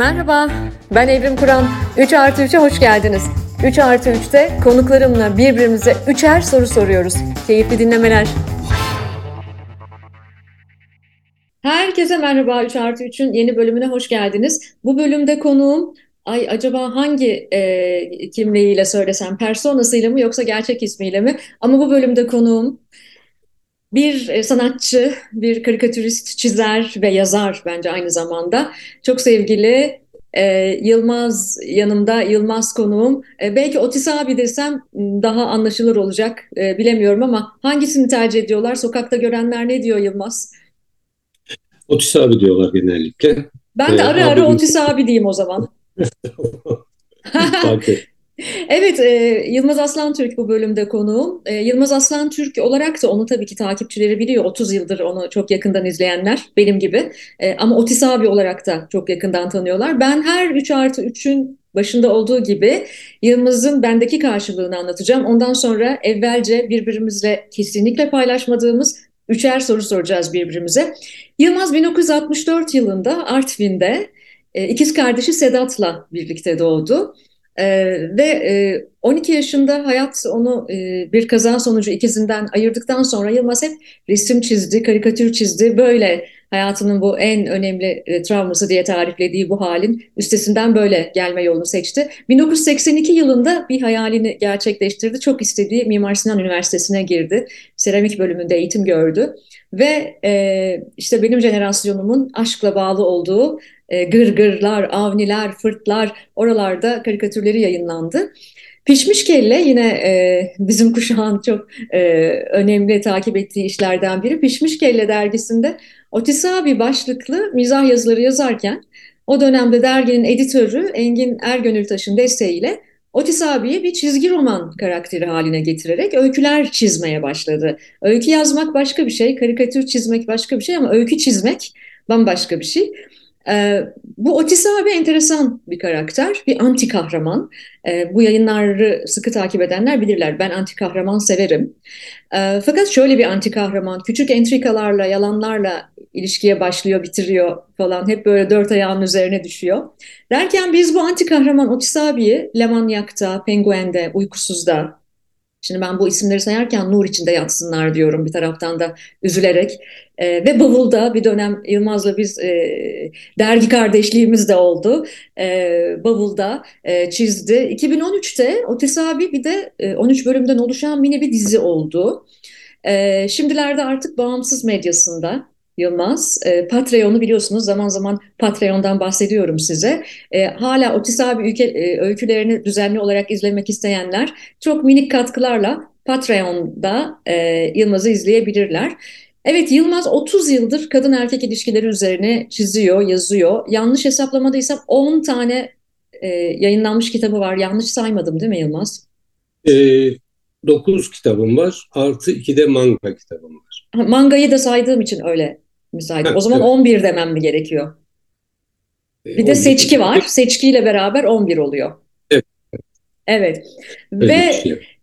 Merhaba, ben Evrim Kur'an. 3 artı 3'e hoş geldiniz. 3 artı 3'te konuklarımla birbirimize üçer soru soruyoruz. Keyifli dinlemeler. Herkese merhaba 3 artı 3'ün yeni bölümüne hoş geldiniz. Bu bölümde konuğum ay acaba hangi e, kimliğiyle söylesem personasıyla mı yoksa gerçek ismiyle mi? Ama bu bölümde konuğum bir e, sanatçı, bir karikatürist, çizer ve yazar bence aynı zamanda. Çok sevgili e, Yılmaz yanımda, Yılmaz konuğum. E, belki Otis abi desem daha anlaşılır olacak e, bilemiyorum ama hangisini tercih ediyorlar? Sokakta görenler ne diyor Yılmaz? Otis abi diyorlar genellikle. Ben de ara ara Otis abi diyeyim o zaman. Evet, e, Yılmaz Aslan Türk bu bölümde konuğum. E, Yılmaz Aslan Türk olarak da onu tabii ki takipçileri biliyor. 30 yıldır onu çok yakından izleyenler benim gibi. E, ama Otis abi olarak da çok yakından tanıyorlar. Ben her 3 artı 3'ün başında olduğu gibi Yılmaz'ın bendeki karşılığını anlatacağım. Ondan sonra evvelce birbirimizle kesinlikle paylaşmadığımız üçer soru soracağız birbirimize. Yılmaz 1964 yılında Artvin'de e, ikiz kardeşi Sedat'la birlikte doğdu. Ee, ve e, 12 yaşında hayat onu e, bir kaza sonucu ikizinden ayırdıktan sonra Yılmaz hep resim çizdi, karikatür çizdi. Böyle hayatının bu en önemli e, travması diye tariflediği bu halin üstesinden böyle gelme yolunu seçti. 1982 yılında bir hayalini gerçekleştirdi. Çok istediği Mimar Sinan Üniversitesi'ne girdi. Seramik bölümünde eğitim gördü. Ve e, işte benim jenerasyonumun aşkla bağlı olduğu e, gırgırlar, avniler, fırtlar oralarda karikatürleri yayınlandı. Pişmiş Kelle yine e, bizim kuşağın çok e, önemli takip ettiği işlerden biri. Pişmiş Kelle dergisinde Otis abi başlıklı mizah yazıları yazarken o dönemde derginin editörü Engin Ergönültaş'ın desteğiyle Otis abiyi bir çizgi roman karakteri haline getirerek öyküler çizmeye başladı. Öykü yazmak başka bir şey, karikatür çizmek başka bir şey ama öykü çizmek bambaşka bir şey. Ee, bu Otis abi enteresan bir karakter, bir anti kahraman. Ee, bu yayınları sıkı takip edenler bilirler. Ben anti kahraman severim. Ee, fakat şöyle bir anti kahraman, küçük entrikalarla, yalanlarla ilişkiye başlıyor, bitiriyor falan. Hep böyle dört ayağının üzerine düşüyor. Derken biz bu anti kahraman Otis abiyi Lemanyak'ta, Penguen'de, Uykusuz'da, Şimdi ben bu isimleri sayarken nur içinde yatsınlar diyorum bir taraftan da üzülerek. E, ve Bavul'da bir dönem Yılmaz'la biz e, dergi kardeşliğimiz de oldu. E, Bavul'da e, çizdi. 2013'te Otis abi bir de e, 13 bölümden oluşan mini bir dizi oldu. E, şimdilerde artık bağımsız medyasında Yılmaz. E, Patreon'u biliyorsunuz zaman zaman Patreon'dan bahsediyorum size. E, hala Otis abi ülke, e, öykülerini düzenli olarak izlemek isteyenler çok minik katkılarla Patreon'da e, Yılmaz'ı izleyebilirler. Evet Yılmaz 30 yıldır kadın erkek ilişkileri üzerine çiziyor, yazıyor. Yanlış hesaplamadıysam 10 tane e, yayınlanmış kitabı var. Yanlış saymadım değil mi Yılmaz? E, 9 kitabım var. Artı 2 de manga kitabım var. Mangayı da saydığım için öyle müsait. O zaman evet. 11 demem mi gerekiyor? E, bir de seçki var. Seçkiyle beraber 11 oluyor. Evet. Evet. Ve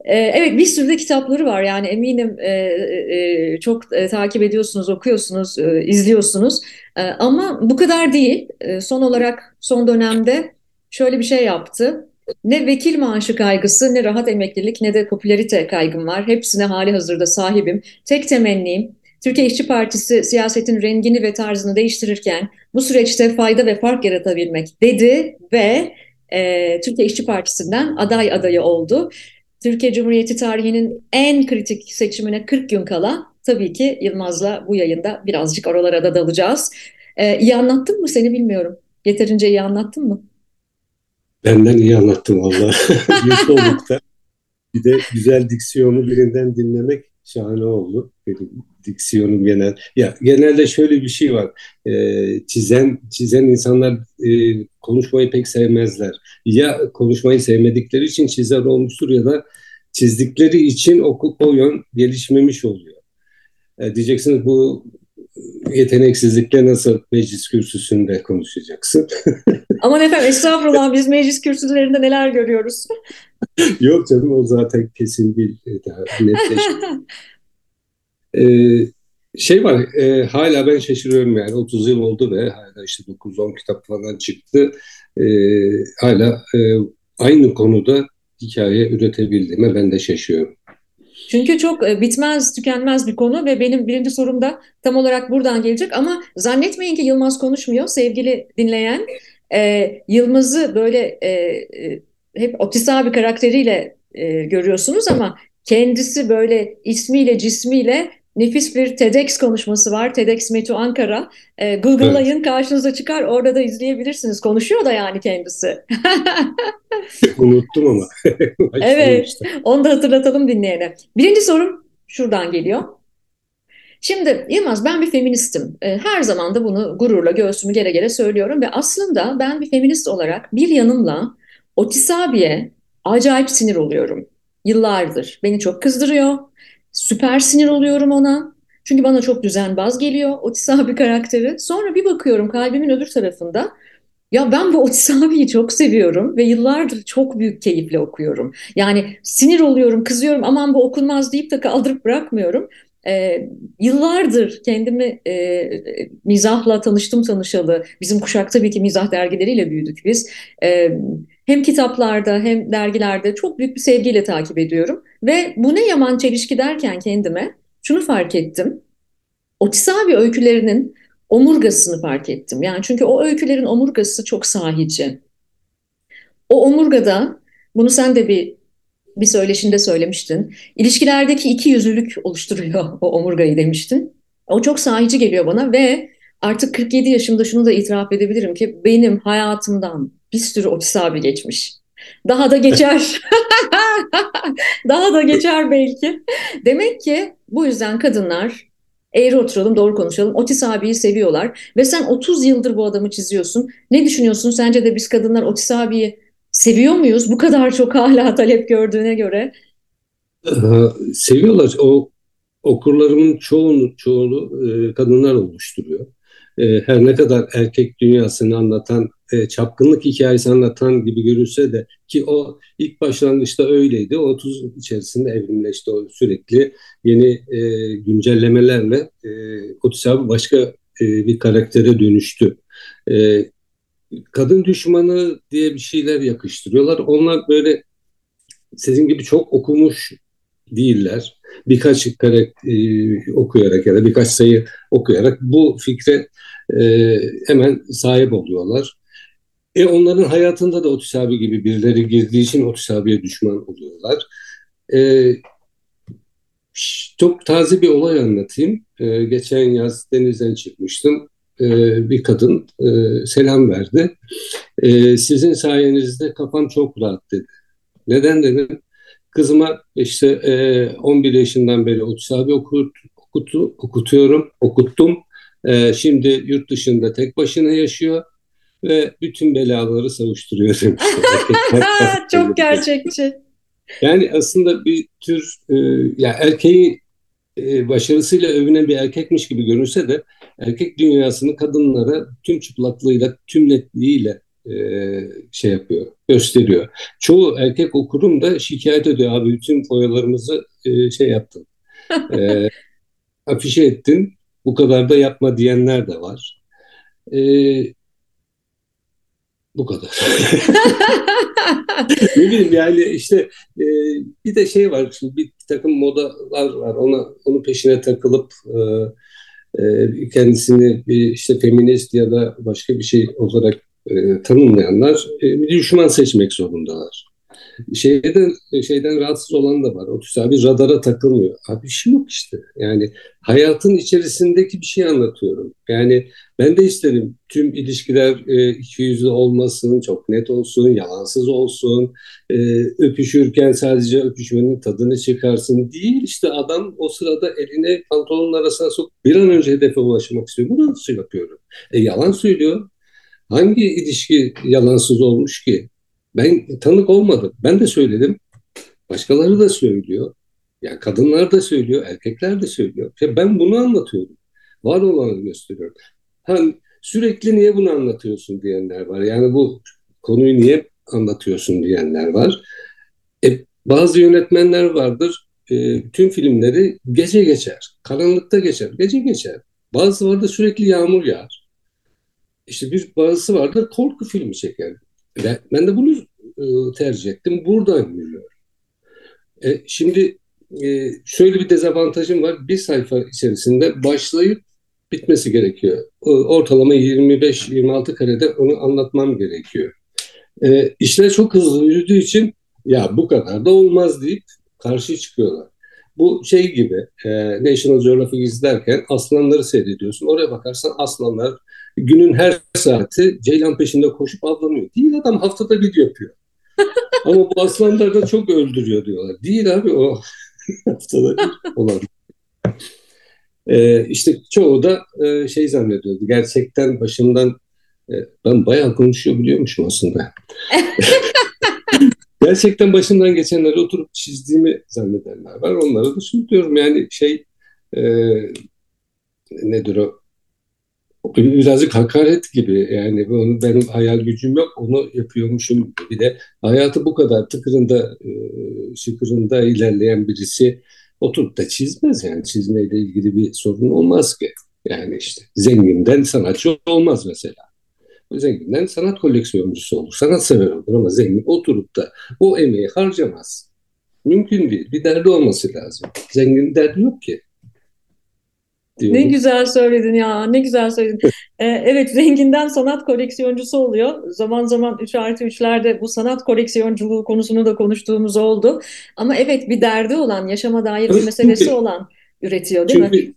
e, evet bir sürü de kitapları var. Yani eminim e, e, çok e, takip ediyorsunuz, okuyorsunuz, e, izliyorsunuz. E, ama bu kadar değil. E, son olarak son dönemde şöyle bir şey yaptı. Ne vekil maaşı kaygısı, ne rahat emeklilik, ne de popülerite kaygım var. Hepsine hali hazırda sahibim. Tek temennim Türkiye İşçi Partisi siyasetin rengini ve tarzını değiştirirken bu süreçte fayda ve fark yaratabilmek dedi ve e, Türkiye İşçi Partisi'nden aday adayı oldu. Türkiye Cumhuriyeti tarihinin en kritik seçimine 40 gün kala tabii ki Yılmaz'la bu yayında birazcık oralara da dalacağız. E, iyi anlattım mı seni bilmiyorum. Yeterince iyi anlattım mı? Benden iyi anlattım valla. Bir de güzel diksiyonu birinden dinlemek şahane oldu. Benim diksiyonum genel. Ya genelde şöyle bir şey var. E, çizen çizen insanlar e, konuşmayı pek sevmezler. Ya konuşmayı sevmedikleri için çizer olmuştur ya da çizdikleri için o, o yön gelişmemiş oluyor. E, diyeceksiniz bu yeteneksizlikle nasıl meclis kürsüsünde konuşacaksın? Aman efendim estağfurullah biz meclis kürsülerinde neler görüyoruz. Yok canım o zaten kesin değil. Daha. Ee, Şey var, e, hala ben şaşırıyorum yani 30 yıl oldu ve hala işte 9-10 kitap falan çıktı. E, hala e, aynı konuda hikaye üretebildiğime ben de şaşıyorum. Çünkü çok e, bitmez, tükenmez bir konu ve benim birinci sorum da tam olarak buradan gelecek. Ama zannetmeyin ki Yılmaz konuşmuyor sevgili dinleyen. E, Yılmaz'ı böyle e, e, hep Otis abi karakteriyle e, görüyorsunuz ama kendisi böyle ismiyle cismiyle nefis bir TEDx konuşması var. TEDx Metu Ankara. E, Google'layın evet. karşınıza çıkar. Orada da izleyebilirsiniz. Konuşuyor da yani kendisi. Unuttum ama. evet. Onu da hatırlatalım dinleyene. Birinci sorum şuradan geliyor. Şimdi Yılmaz ben bir feministim. E, her zaman da bunu gururla göğsümü gere gere söylüyorum ve aslında ben bir feminist olarak bir yanımla Otis abiye acayip sinir oluyorum. Yıllardır. Beni çok kızdırıyor. Süper sinir oluyorum ona. Çünkü bana çok düzenbaz geliyor Otis abi karakteri. Sonra bir bakıyorum kalbimin öbür tarafında. Ya ben bu Otis abiyi çok seviyorum ve yıllardır çok büyük keyifle okuyorum. Yani sinir oluyorum, kızıyorum aman bu okunmaz deyip de kaldırıp bırakmıyorum. Ee, yıllardır kendimi e, mizahla tanıştım tanışalı. Bizim kuşak tabii ki mizah dergileriyle büyüdük biz. Ee, hem kitaplarda hem dergilerde çok büyük bir sevgiyle takip ediyorum. Ve bu ne yaman çelişki derken kendime şunu fark ettim. Otis abi öykülerinin omurgasını fark ettim. Yani çünkü o öykülerin omurgası çok sahici. O omurgada, bunu sen de bir bir söyleşinde söylemiştin. İlişkilerdeki iki yüzlülük oluşturuyor o omurgayı demiştin. O çok sahici geliyor bana ve artık 47 yaşımda şunu da itiraf edebilirim ki benim hayatımdan bir sürü Otis abi geçmiş. Daha da geçer. Daha da geçer belki. Demek ki bu yüzden kadınlar eğri oturalım doğru konuşalım. Otis abiyi seviyorlar ve sen 30 yıldır bu adamı çiziyorsun. Ne düşünüyorsun? Sence de biz kadınlar Otis abiyi seviyor muyuz? Bu kadar çok hala talep gördüğüne göre. Seviyorlar. O okurlarımın çoğunu çoğunu e, kadınlar oluşturuyor. E, her ne kadar erkek dünyasını anlatan, e, çapkınlık hikayesi anlatan gibi görünse de ki o ilk başlangıçta öyleydi. O 30 içerisinde evrimleşti. O sürekli yeni e, güncellemelerle e, Otis abi başka e, bir karaktere dönüştü. E, kadın düşmanı diye bir şeyler yakıştırıyorlar. Onlar böyle sizin gibi çok okumuş değiller. Birkaç kare e, okuyarak ya da birkaç sayı okuyarak bu fikre e, hemen sahip oluyorlar. E onların hayatında da Otis abi gibi birileri girdiği için Otis abiye düşman oluyorlar. E, çok taze bir olay anlatayım. E, geçen yaz denizden çıkmıştım. E, bir kadın e, selam verdi. E, sizin sayenizde kafam çok rahat dedi. Neden dedim? Kızıma işte e, 11 yaşından beri Otis abi okut, okutu, okutuyorum, okuttum. E, şimdi yurt dışında tek başına yaşıyor ve bütün belaları savuşturuyor demiş. Çok gerçekçi. Yani aslında bir tür e, ya erkeği e, başarısıyla övünen bir erkekmiş gibi görünse de erkek dünyasını kadınlara tüm çıplaklığıyla, tüm netliğiyle e, şey yapıyor, gösteriyor. Çoğu erkek okurum da şikayet ediyor abi bütün foyalarımızı e, şey yaptın. E, afişe ettin. Bu kadar da yapma diyenler de var. E, bu kadar. ne bileyim yani işte e, bir de şey var şimdi bir takım modalar var ona onun peşine takılıp e, e, kendisini bir işte feminist ya da başka bir şey olarak e, tanımlayanlar e, bir düşman seçmek zorundalar şeyden şeyden rahatsız olan da var. Otis abi radara takılmıyor. Abi bir şey yok işte. Yani hayatın içerisindeki bir şey anlatıyorum. Yani ben de isterim tüm ilişkiler e, iki yüzlü olmasın, çok net olsun, yalansız olsun, e, öpüşürken sadece öpüşmenin tadını çıkarsın değil. işte adam o sırada eline pantolonun arasına sok bir an önce hedefe ulaşmak istiyor. Bunu nasıl yapıyorum? E, yalan söylüyor. Hangi ilişki yalansız olmuş ki? Ben tanık olmadım. Ben de söyledim. Başkaları da söylüyor. Yani kadınlar da söylüyor, erkekler de söylüyor. Ya ben bunu anlatıyorum. Var olanı gösteriyorum. Hani sürekli niye bunu anlatıyorsun diyenler var. Yani bu konuyu niye anlatıyorsun diyenler var. E, bazı yönetmenler vardır. e, tüm filmleri gece geçer. Karanlıkta geçer. Gece geçer. Bazı vardı sürekli yağmur yağar. İşte bir bazısı vardır korku filmi çeker. Ben, ben de bunu e, tercih ettim. Buradan geliyor. E, şimdi e, şöyle bir dezavantajım var. Bir sayfa içerisinde başlayıp bitmesi gerekiyor. Ortalama 25-26 karede onu anlatmam gerekiyor. E, işler çok hızlı yürüdüğü için ya bu kadar da olmaz deyip karşı çıkıyorlar. Bu şey gibi e, National Geographic izlerken aslanları seyrediyorsun. Oraya bakarsan aslanlar günün her saati ceylan peşinde koşup avlanıyor. Değil adam haftada bir yapıyor. Ama bu aslanlar da çok öldürüyor diyorlar. Değil abi o haftada bir olan. Ee, işte çoğu da e, şey zannediyordu. Gerçekten başından e, ben bayağı konuşuyor biliyormuşum aslında. Gerçekten başından geçenleri oturup çizdiğimi zannedenler var. Onlara da şunu diyorum yani şey e, nedir o birazcık hakaret gibi yani bunu, benim hayal gücüm yok onu yapıyormuşum bir de. Hayatı bu kadar tıkırında e, şıkırında ilerleyen birisi oturup da çizmez yani. Çizmeyle ilgili bir sorun olmaz ki. Yani işte zenginden sanatçı olmaz mesela. Zenginden sanat koleksiyoncusu olur sanat sever olur ama zengin oturup da o emeği harcamaz. Mümkün değil. Bir derdi olması lazım. Zengin derdi yok ki diyorum. Ne güzel söyledin ya, ne güzel söyledin. ee, evet, zenginden sanat koleksiyoncusu oluyor. Zaman zaman 3 artı 3'lerde bu sanat koleksiyonculuğu konusunu da konuştuğumuz oldu. Ama evet bir derdi olan, yaşama dair bir meselesi olan üretiyor değil çünkü, mi?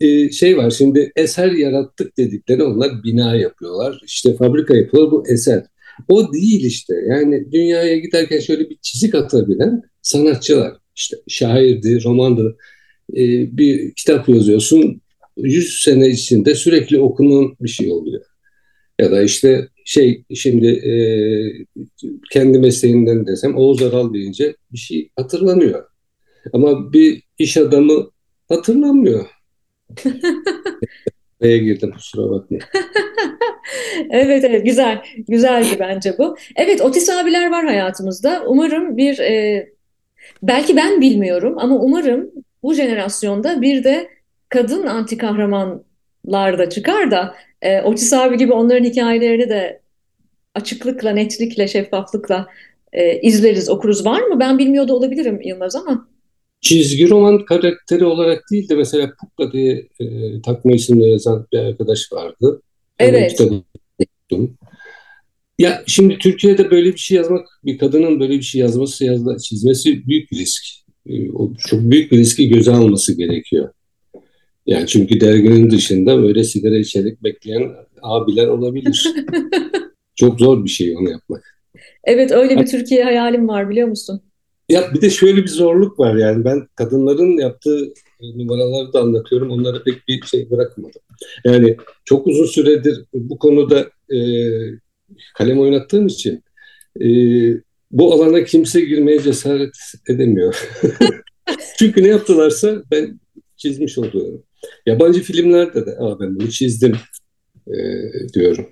E, şey var şimdi eser yarattık dedikleri onlar bina yapıyorlar. İşte fabrika yapıyorlar bu eser. O değil işte yani dünyaya giderken şöyle bir çizik atabilen sanatçılar. İşte şairdi, romandı, e, bir kitap yazıyorsun 100 sene içinde sürekli okunan bir şey oluyor. Ya da işte şey şimdi e, kendi mesleğinden desem Oğuz Aral deyince bir şey hatırlanıyor. Ama bir iş adamı hatırlanmıyor. Neye girdim kusura bakma. evet evet güzel güzeldi bence bu. Evet Otis abiler var hayatımızda. Umarım bir e, belki ben bilmiyorum ama umarım bu jenerasyonda bir de kadın anti kahramanlar da çıkar da e, Otis abi gibi onların hikayelerini de açıklıkla, netlikle, şeffaflıkla e, izleriz, okuruz. Var mı? Ben bilmiyor da olabilirim Yılmaz ama. Çizgi roman karakteri olarak değil de mesela Pukka diye e, takma isimle yazan bir arkadaş vardı. Evet. Ya şimdi Türkiye'de böyle bir şey yazmak, bir kadının böyle bir şey yazması, yazda, çizmesi büyük bir risk. E, o çok büyük bir riski göze alması gerekiyor. Yani çünkü derginin dışında böyle sigara içerek bekleyen abiler olabilir. Çok zor bir şey onu yapmak. Evet öyle bir Türkiye hayalim var biliyor musun? Ya bir de şöyle bir zorluk var yani ben kadınların yaptığı numaraları da anlatıyorum. Onlara pek bir şey bırakmadım. Yani çok uzun süredir bu konuda e, kalem oynattığım için e, bu alana kimse girmeye cesaret edemiyor. Çünkü ne yaptılarsa ben çizmiş oluyorum. Yabancı filmlerde de Aa, ben bunu çizdim e, diyorum.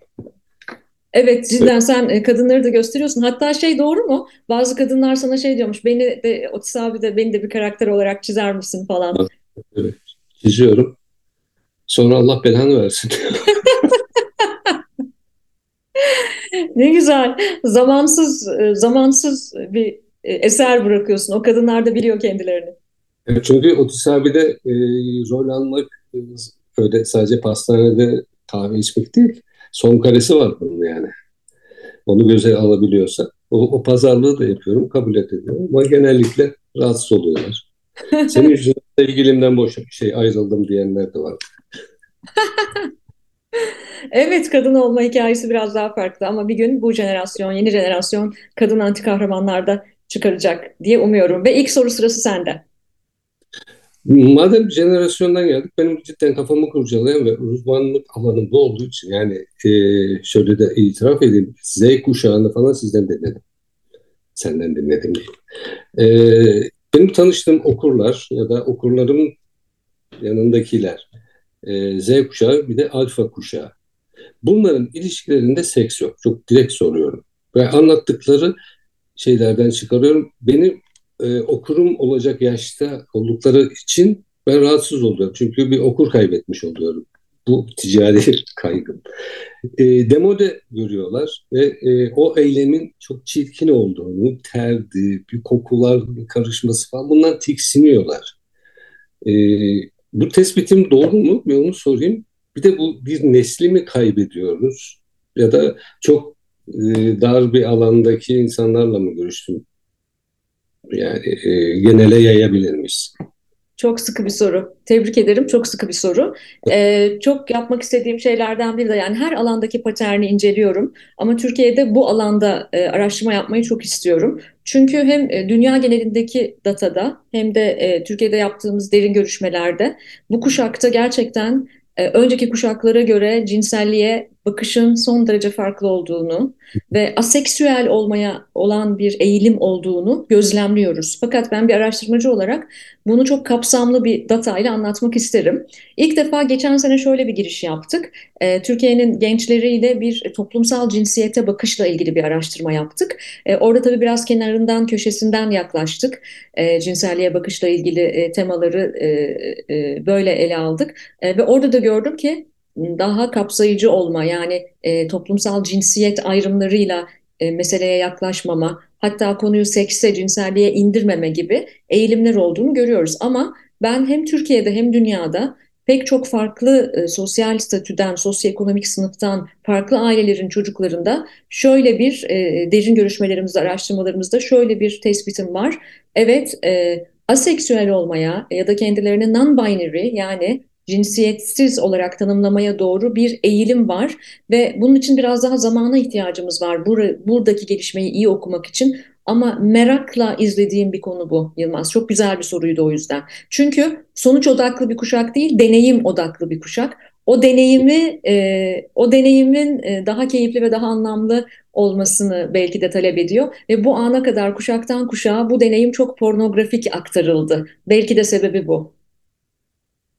Evet cidden sen e, kadınları da gösteriyorsun. Hatta şey doğru mu? Bazı kadınlar sana şey diyormuş. Beni de Otis abi de beni de bir karakter olarak çizer misin falan. Evet. Çiziyorum. Sonra Allah belanı versin. ne güzel. Zamansız e, zamansız bir e, eser bırakıyorsun. O kadınlar da biliyor kendilerini. Çünkü Otis abi de e, rol almak e, öyle sadece pastanede kahve içmek değil. Son karesi var bunun yani. Onu göze alabiliyorsa. O, o pazarlığı da yapıyorum, kabul ediyorum. Ama genellikle rahatsız oluyorlar. Senin yüzünden sevgilimden boş şey ayrıldım diyenler de var. evet kadın olma hikayesi biraz daha farklı ama bir gün bu jenerasyon, yeni jenerasyon kadın anti kahramanlar da çıkaracak diye umuyorum. Ve ilk soru sırası sende. Madem jenerasyondan geldik, benim cidden kafamı kurcalayan ve uzmanlık alanım bu olduğu için yani e, şöyle de itiraf edeyim, Z kuşağını falan sizden dinledim. Senden dinledim. E, benim tanıştığım okurlar ya da okurlarım yanındakiler, e, Z kuşağı bir de alfa kuşağı. Bunların ilişkilerinde seks yok. Çok direkt soruyorum. Ve anlattıkları şeylerden çıkarıyorum. Beni e, okurum olacak yaşta oldukları için ben rahatsız oluyorum. Çünkü bir okur kaybetmiş oluyorum. Bu ticari kaygım. E, demode görüyorlar ve e, o eylemin çok çirkin olduğunu, terdi, bir kokular bir karışması falan bundan tiksiniyorlar. E, bu tespitim doğru mu? Bir onu sorayım. Bir de bu bir nesli mi kaybediyoruz? Ya da çok e, dar bir alandaki insanlarla mı görüştüm? Yani e, genele yayabilir miyiz? Çok sıkı bir soru. Tebrik ederim. Çok sıkı bir soru. Ee, çok yapmak istediğim şeylerden biri de yani her alandaki paterni inceliyorum. Ama Türkiye'de bu alanda e, araştırma yapmayı çok istiyorum. Çünkü hem e, dünya genelindeki datada hem de e, Türkiye'de yaptığımız derin görüşmelerde bu kuşakta gerçekten e, önceki kuşaklara göre cinselliğe bakışın son derece farklı olduğunu ve aseksüel olmaya olan bir eğilim olduğunu gözlemliyoruz. Fakat ben bir araştırmacı olarak bunu çok kapsamlı bir data ile anlatmak isterim. İlk defa geçen sene şöyle bir giriş yaptık. E, Türkiye'nin gençleriyle bir toplumsal cinsiyete bakışla ilgili bir araştırma yaptık. E, orada tabii biraz kenarından, köşesinden yaklaştık. E, cinselliğe bakışla ilgili e, temaları e, e, böyle ele aldık. E, ve orada da gördüm ki daha kapsayıcı olma yani e, toplumsal cinsiyet ayrımlarıyla e, meseleye yaklaşmama, hatta konuyu sekse, cinselliğe indirmeme gibi eğilimler olduğunu görüyoruz. Ama ben hem Türkiye'de hem dünyada pek çok farklı e, sosyal statüden, sosyoekonomik sınıftan, farklı ailelerin çocuklarında şöyle bir e, derin görüşmelerimizde, araştırmalarımızda şöyle bir tespitim var. Evet, e, aseksüel olmaya ya da kendilerini non-binary yani cinsiyetsiz olarak tanımlamaya doğru bir eğilim var ve bunun için biraz daha zamana ihtiyacımız var bur buradaki gelişmeyi iyi okumak için. Ama merakla izlediğim bir konu bu Yılmaz. Çok güzel bir soruydu o yüzden. Çünkü sonuç odaklı bir kuşak değil, deneyim odaklı bir kuşak. O deneyimi, e, o deneyimin e, daha keyifli ve daha anlamlı olmasını belki de talep ediyor. Ve bu ana kadar kuşaktan kuşağa bu deneyim çok pornografik aktarıldı. Belki de sebebi bu.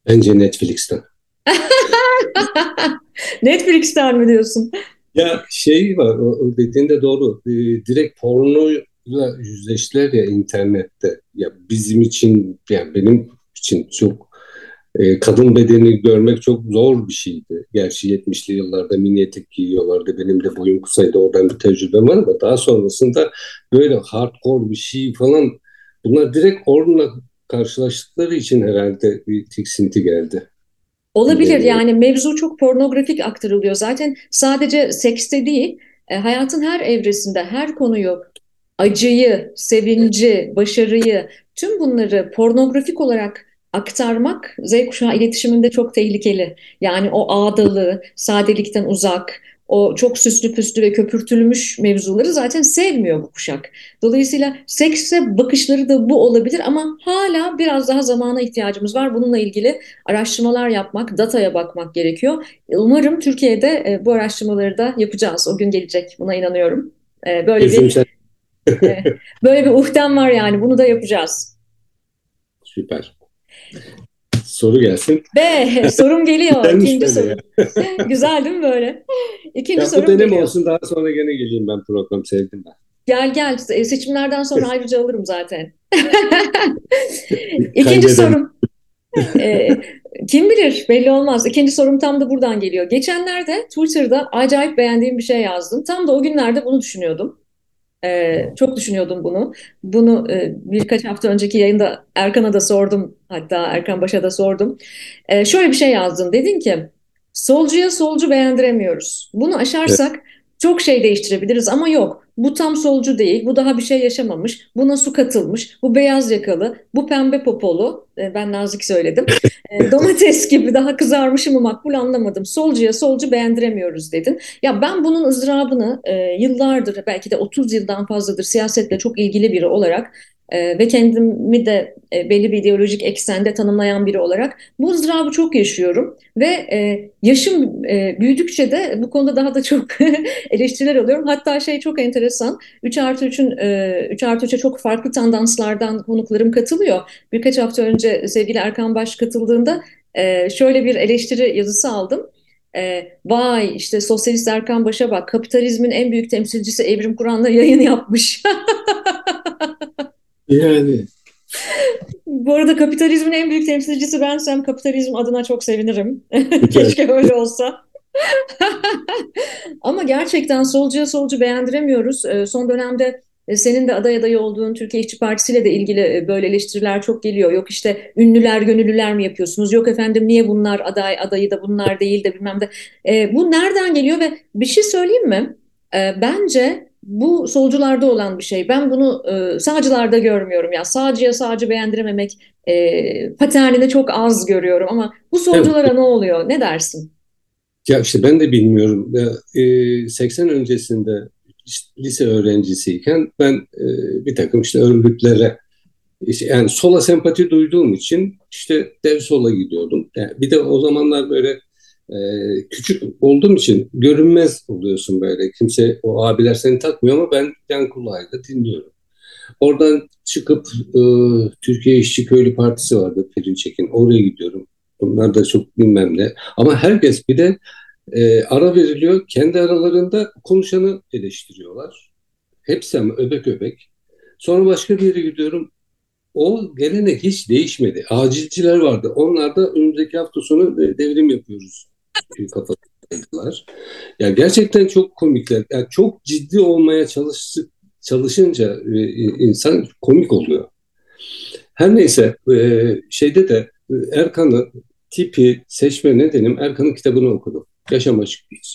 Bence Netflix'ten. Netflix'ten mi diyorsun? Ya şey var, o dediğin de doğru. E, direkt pornoyla yüzleştiler ya internette. Ya bizim için, yani benim için çok e, kadın bedeni görmek çok zor bir şeydi. Gerçi 70'li yıllarda mini etek giyiyorlardı. Benim de boyum kısaydı. Oradan bir tecrübem var ama daha sonrasında böyle hardcore bir şey falan bunlar direkt onunla karşılaştıkları için herhalde bir tiksinti geldi. Olabilir yani mevzu çok pornografik aktarılıyor. Zaten sadece sekste değil, e, hayatın her evresinde her konuyu, acıyı, sevinci, başarıyı, tüm bunları pornografik olarak aktarmak Z kuşağı iletişiminde çok tehlikeli. Yani o ağdalı, sadelikten uzak, o çok süslü püslü ve köpürtülmüş mevzuları zaten sevmiyor bu kuşak. Dolayısıyla sekse bakışları da bu olabilir ama hala biraz daha zamana ihtiyacımız var. Bununla ilgili araştırmalar yapmak, dataya bakmak gerekiyor. Umarım Türkiye'de e, bu araştırmaları da yapacağız. O gün gelecek. Buna inanıyorum. Böyle bir e, böyle bir uhtem var yani. Bunu da yapacağız. Süper. Soru gelsin. Ve sorum geliyor. İkinci soru. Güzel değil mi böyle? İkinci ya sorum bu denem geliyor. olsun daha sonra gene geleyim ben program sevdim ben. Gel gel e, seçimlerden sonra ayrıca alırım zaten. İkinci sorum. ee, kim bilir belli olmaz. İkinci sorum tam da buradan geliyor. Geçenlerde Twitter'da acayip beğendiğim bir şey yazdım. Tam da o günlerde bunu düşünüyordum. Ee, çok düşünüyordum bunu. Bunu e, birkaç hafta önceki yayında Erkan'a da sordum. Hatta Erkan Baş'a da sordum. Ee, şöyle bir şey yazdın. Dedin ki solcuya solcu beğendiremiyoruz. Bunu aşarsak evet. çok şey değiştirebiliriz ama yok. Bu tam solcu değil, bu daha bir şey yaşamamış, buna su katılmış, bu beyaz yakalı, bu pembe popolu, e, ben nazik söyledim, e, domates gibi daha kızarmış mı makbul anlamadım, solcuya solcu beğendiremiyoruz dedin. Ya ben bunun ızdırabını e, yıllardır, belki de 30 yıldan fazladır siyasetle çok ilgili biri olarak e, ve kendimi de e, belli bir ideolojik eksende tanımlayan biri olarak bu ızdırabı çok yaşıyorum ve e, yaşım e, büyüdükçe de bu konuda daha da çok eleştiriler alıyorum. Hatta şey çok enteresan 3 artı 3'ün e, 3 artı 3'e çok farklı tandanslardan konuklarım katılıyor. Birkaç hafta önce sevgili Erkan Baş katıldığında şöyle bir eleştiri yazısı aldım. E, vay işte sosyalist Erkan Baş'a bak kapitalizmin en büyük temsilcisi Evrim Kur'an'la yayın yapmış. Yani. Bu arada kapitalizmin en büyük temsilcisi bensem kapitalizm adına çok sevinirim. Keşke öyle olsa. Ama gerçekten solcuya solcu beğendiremiyoruz. Ee, son dönemde e, senin de aday adayı olduğun Türkiye İşçi Partisi ile de ilgili e, böyle eleştiriler çok geliyor. Yok işte ünlüler, gönüllüler mi yapıyorsunuz? Yok efendim niye bunlar aday adayı da bunlar değil de bilmem de. E, bu nereden geliyor ve bir şey söyleyeyim mi? E, bence bu solcularda olan bir şey. Ben bunu e, sağcılarda görmüyorum. Ya sağcıya sağcı beğendirememek e, paternini çok az görüyorum ama bu solculara evet. ne oluyor? Ne dersin? Ya işte ben de bilmiyorum. E, 80 öncesinde lise öğrencisiyken ben e, bir takım işte örgütlere işte yani sola sempati duyduğum için işte dev sola gidiyordum. Yani bir de o zamanlar böyle e, küçük olduğum için görünmez oluyorsun böyle. Kimse o abiler seni takmıyor ama ben yan kulağıyla dinliyorum. Oradan çıkıp e, Türkiye İşçi Köylü Partisi vardı Perinçek'in. Oraya gidiyorum. Bunlar da çok bilmem ne. Ama herkes bir de e, ara veriliyor. Kendi aralarında konuşanı eleştiriyorlar. Hepsi ama öbek öbek. Sonra başka bir yere gidiyorum. O gelenek hiç değişmedi. Acilciler vardı. Onlar da önümüzdeki hafta sonu devrim yapıyoruz. Kafasındalar. Ya gerçekten çok komikler. Yani çok ciddi olmaya çalıştık, çalışınca e, insan komik oluyor. Her neyse e, şeyde de e, Erkan'ı tipi seçme nedenim Erkan'ın kitabını okudum. Yaşamak,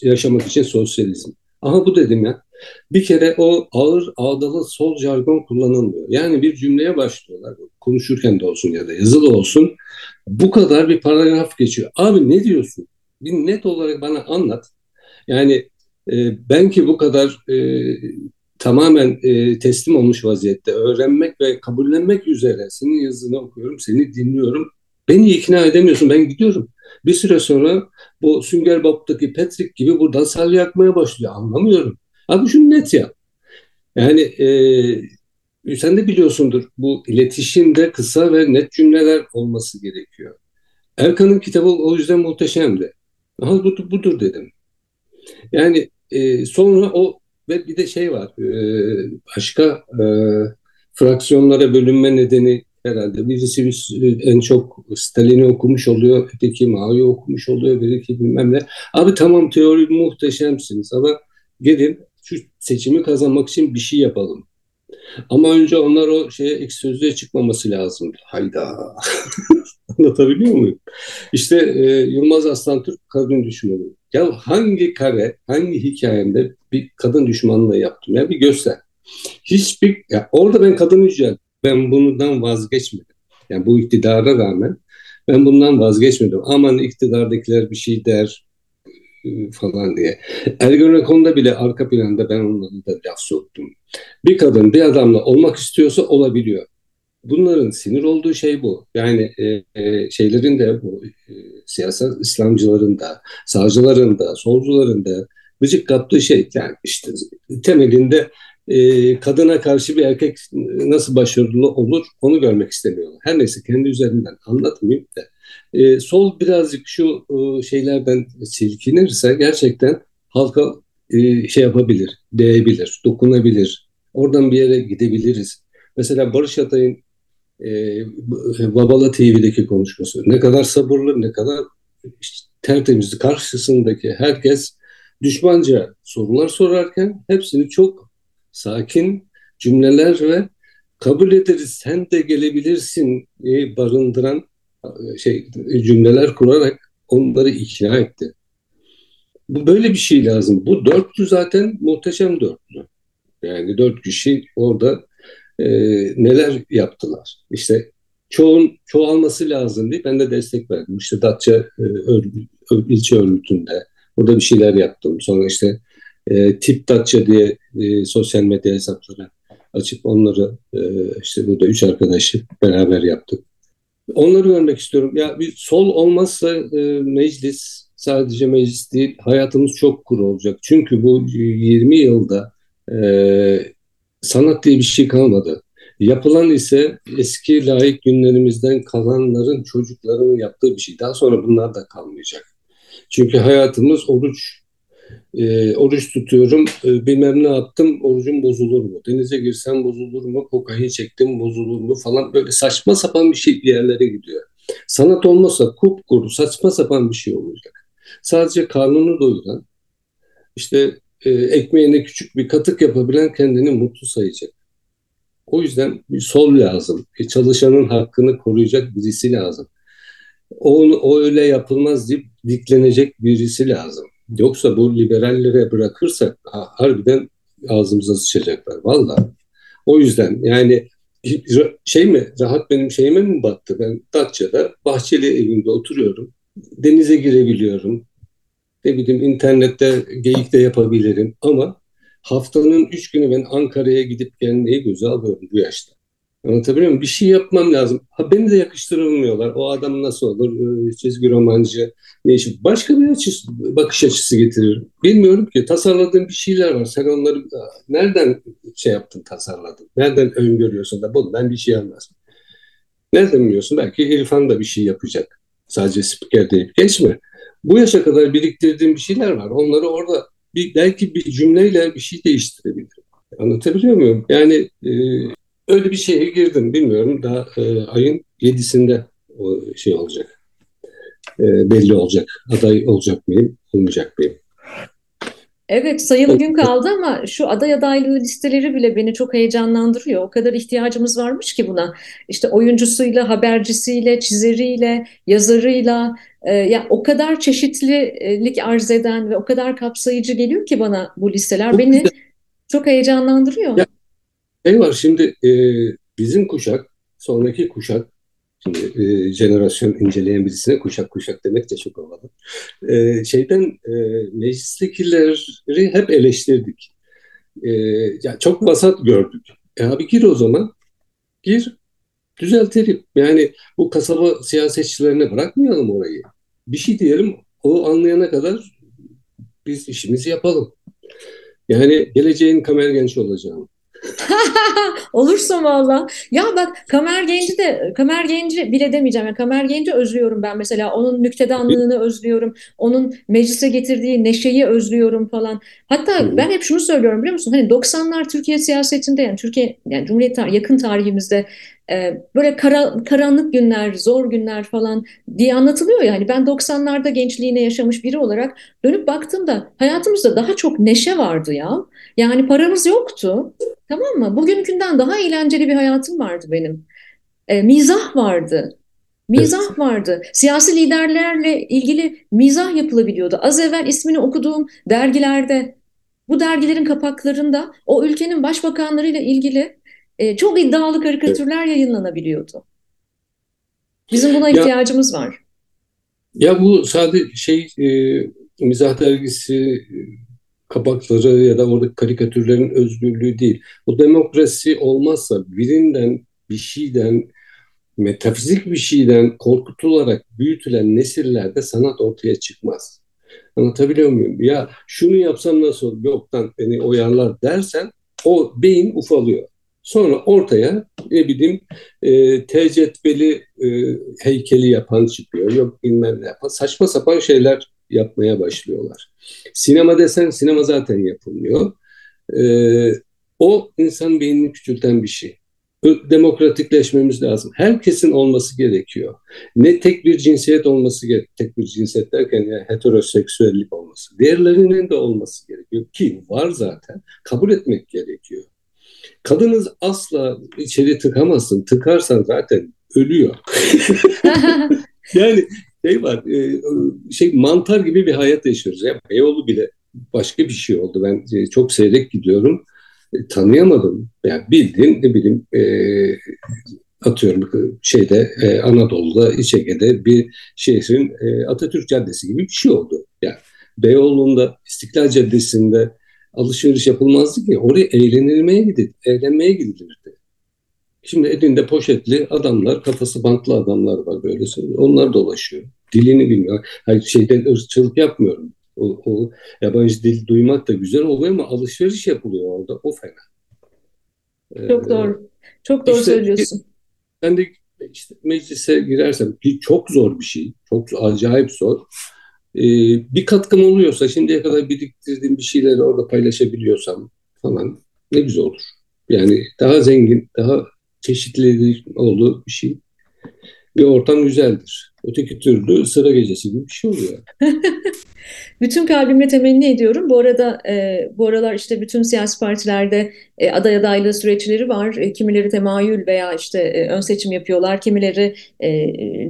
yaşamak için sosyalizm. Aha bu dedim ya. Bir kere o ağır ağdalı sol jargon kullanılmıyor. Yani bir cümleye başlıyorlar. Konuşurken de olsun ya da yazılı olsun. Bu kadar bir paragraf geçiyor. Abi ne diyorsun? Bir net olarak bana anlat. Yani e, ben ki bu kadar e, tamamen e, teslim olmuş vaziyette öğrenmek ve kabullenmek üzere senin yazını okuyorum, seni dinliyorum. Beni ikna edemiyorsun. Ben gidiyorum. Bir süre sonra bu Sünger Bob'taki Patrick gibi buradan salya yakmaya başlıyor. Anlamıyorum. Abi şunu net yap. Yani e, sen de biliyorsundur bu iletişimde kısa ve net cümleler olması gerekiyor. Erkan'ın kitabı o yüzden muhteşemdi. Aha budur, budur dedim. Yani e, sonra o ve bir de şey var e, başka e, fraksiyonlara bölünme nedeni herhalde. Birisi en çok Stalin'i okumuş oluyor, öteki Mao'yu okumuş oluyor, biri ki bilmem ne. Abi tamam teori muhteşemsiniz ama gelin şu seçimi kazanmak için bir şey yapalım. Ama önce onlar o şeye ek sözlüğe çıkmaması lazım. Hayda. Anlatabiliyor muyum? İşte e, Yılmaz Aslan Türk kadın düşmanı. Ya hangi kare, hangi hikayemde bir kadın düşmanlığı yaptım ya bir göster. Hiçbir, ya orada ben kadın yücelttim ben bundan vazgeçmedim. Yani bu iktidara rağmen ben bundan vazgeçmedim. Aman iktidardakiler bir şey der falan diye. Ergenekon'da bile arka planda ben onların da laf soktum. Bir kadın bir adamla olmak istiyorsa olabiliyor. Bunların sinir olduğu şey bu. Yani e, e, şeylerin de bu e, siyasal İslamcıların da, sağcıların da, solcuların da gıcık kaptığı şey yani işte temelinde e, kadına karşı bir erkek nasıl başarılı olur onu görmek istemiyorlar. Her neyse kendi üzerinden anlatmayayım da. E, sol birazcık şu e, şeylerden silkinirse gerçekten halka e, şey yapabilir, değebilir, dokunabilir. Oradan bir yere gidebiliriz. Mesela Barış Atay'ın e, Babala TV'deki konuşması ne kadar sabırlı, ne kadar işte, tertemiz karşısındaki herkes düşmanca sorular sorarken hepsini çok sakin cümleler ve kabul ederiz sen de gelebilirsin barındıran e, şey cümleler kurarak onları ikna etti. Bu böyle bir şey lazım. Bu dörtlü zaten muhteşem dörtlü. Yani dört kişi orada e, neler yaptılar. İşte çoğun çoğalması lazım diye ben de destek verdim. İşte Datça e, örgü, ilçe örgütünde orada bir şeyler yaptım. Sonra işte e, tip Datça diye e, sosyal medya hesapları açıp onları e, işte burada üç arkadaşı beraber yaptık. Onları görmek istiyorum. Ya bir sol olmazsa e, meclis sadece meclis değil hayatımız çok kuru olacak. Çünkü bu 20 yılda e, sanat diye bir şey kalmadı. Yapılan ise eski layık günlerimizden kalanların çocuklarının yaptığı bir şey. Daha sonra bunlar da kalmayacak. Çünkü hayatımız oruç E, oruç tutuyorum, e, bilmem ne yaptım, orucum bozulur mu? Denize girsem bozulur mu? Kokain çektim, bozulur mu? Falan böyle saçma sapan bir şey bir yerlere gidiyor. Sanat olmasa kupkuru, saçma sapan bir şey olacak. Sadece karnını doyuran, işte e, ekmeğine küçük bir katık yapabilen kendini mutlu sayacak. O yüzden bir sol lazım. E, çalışanın hakkını koruyacak birisi lazım. O, o öyle yapılmaz deyip diklenecek birisi lazım. Yoksa bu liberallere bırakırsak ha, harbiden ağzımıza sıçacaklar. Valla. O yüzden yani şey mi rahat benim şeyime mi battı? Ben Datça'da bahçeli evimde oturuyorum. Denize girebiliyorum. Ne bileyim internette geyik de yapabilirim ama haftanın üç günü ben Ankara'ya gidip gelmeyi göze alıyorum bu yaşta. Anlatabiliyor muyum? Bir şey yapmam lazım. Ha beni de yakıştırılmıyorlar. O adam nasıl olur? Ee, çizgi romancı. Ne işi? Başka bir açı, bakış açısı getirir. Bilmiyorum ki. Tasarladığın bir şeyler var. Sen onları nereden şey yaptın, tasarladın? Nereden öngörüyorsun da bundan bir şey almaz. Nereden biliyorsun? Belki İrfan da bir şey yapacak. Sadece spiker deyip geçme. Bu yaşa kadar biriktirdiğim bir şeyler var. Onları orada bir, belki bir cümleyle bir şey değiştirebilirim. Anlatabiliyor muyum? Yani e, öyle bir şeye girdim. Bilmiyorum daha e, ayın yedisinde o şey olacak. E, belli olacak. Aday olacak mıyım, olmayacak mıyım? Evet sayılı gün kaldı ama şu aday adaylığı listeleri bile beni çok heyecanlandırıyor. O kadar ihtiyacımız varmış ki buna. İşte oyuncusuyla, habercisiyle, çizeriyle, yazarıyla e, ya o kadar çeşitlilik arz eden ve o kadar kapsayıcı geliyor ki bana bu listeler beni çok heyecanlandırıyor. Ya, şey var şimdi e, bizim kuşak, sonraki kuşak Şimdi e, jenerasyon inceleyen birisine kuşak kuşak demek de çok havalı. E, şeyden e, meclistekileri hep eleştirdik. E, ya çok vasat gördük. E abi gir o zaman. Gir. Düzeltelim. Yani bu kasaba siyasetçilerine bırakmayalım orayı. Bir şey diyelim o anlayana kadar biz işimizi yapalım. Yani geleceğin kamer genç olacağım. Olursa valla. Ya bak Kamer Genci de Kamer Genci bile demeyeceğim. Yani Kamer Genci özlüyorum ben mesela. Onun nüktedanlığını özlüyorum. Onun meclise getirdiği neşeyi özlüyorum falan. Hatta ben hep şunu söylüyorum biliyor musun? Hani 90'lar Türkiye siyasetinde yani Türkiye yani Cumhuriyet tar yakın tarihimizde e, böyle kara, karanlık günler, zor günler falan diye anlatılıyor yani. Ben 90'larda gençliğine yaşamış biri olarak dönüp baktığımda hayatımızda daha çok neşe vardı ya. Yani paramız yoktu. Tamam mı? Bugünkünden daha eğlenceli bir hayatım vardı benim. E, mizah vardı. Mizah evet. vardı. Siyasi liderlerle ilgili mizah yapılabiliyordu. Az evvel ismini okuduğum dergilerde, bu dergilerin kapaklarında o ülkenin başbakanlarıyla ilgili e, çok iddialı karikatürler yayınlanabiliyordu. Bizim buna ya, ihtiyacımız var. Ya bu sadece şey e, mizah dergisi kapakları ya da oradaki karikatürlerin özgürlüğü değil. Bu demokrasi olmazsa birinden bir şeyden metafizik bir şeyden korkutularak büyütülen nesillerde sanat ortaya çıkmaz. Anlatabiliyor muyum? Ya şunu yapsam nasıl olur? Yoktan beni oyarlar dersen o beyin ufalıyor. Sonra ortaya ne bileyim e, tecetveli e, heykeli yapan çıkıyor. Yok bilmem ne yapan. Saçma sapan şeyler yapmaya başlıyorlar. Sinema desen sinema zaten yapılmıyor. Ee, o insan beynini küçülten bir şey. Demokratikleşmemiz lazım. Herkesin olması gerekiyor. Ne tek bir cinsiyet olması gerekiyor. Tek bir cinsiyet derken yani heteroseksüellik olması. Diğerlerinin de olması gerekiyor. Ki var zaten. Kabul etmek gerekiyor. Kadınız asla içeri tıkamazsın. Tıkarsan zaten ölüyor. yani şey var, e, şey mantar gibi bir hayat yaşıyoruz. Ya Beyoğlu bile başka bir şey oldu. Ben e, çok seyrek gidiyorum. E, tanıyamadım. Yani bildiğin ne bileyim e, atıyorum şeyde e, Anadolu'da, İç Ege'de bir şehrin e, Atatürk Caddesi gibi bir şey oldu. Yani Beyoğlu'nda, İstiklal Caddesi'nde alışveriş yapılmazdı ki. Oraya eğlenilmeye gidildi, eğlenmeye gidilirdi. Şimdi elinde poşetli adamlar, kafası bantlı adamlar var böyle. Onlar dolaşıyor. Dilini bilmiyor. Hayır, şeyden ırkçılık yapmıyorum. O, o yabancı dil duymak da güzel oluyor ama alışveriş yapılıyor orada. O fena. Çok ee, doğru. Çok doğru işte, söylüyorsun. Ben de işte meclise girersem ki çok zor bir şey. Çok acayip zor. E, bir katkım oluyorsa şimdiye kadar biriktirdiğim bir şeyleri orada paylaşabiliyorsam falan ne güzel olur. Yani daha zengin, daha çeşitli olduğu bir şey. Bir ortam güzeldir. Öteki türlü sıra gecesi gibi bir şey oluyor. Bütün kalbimle temenni ediyorum. Bu arada e, bu aralar işte bütün siyasi partilerde e, aday adaylığı süreçleri var. E, kimileri temayül veya işte e, ön seçim yapıyorlar. Kimileri e,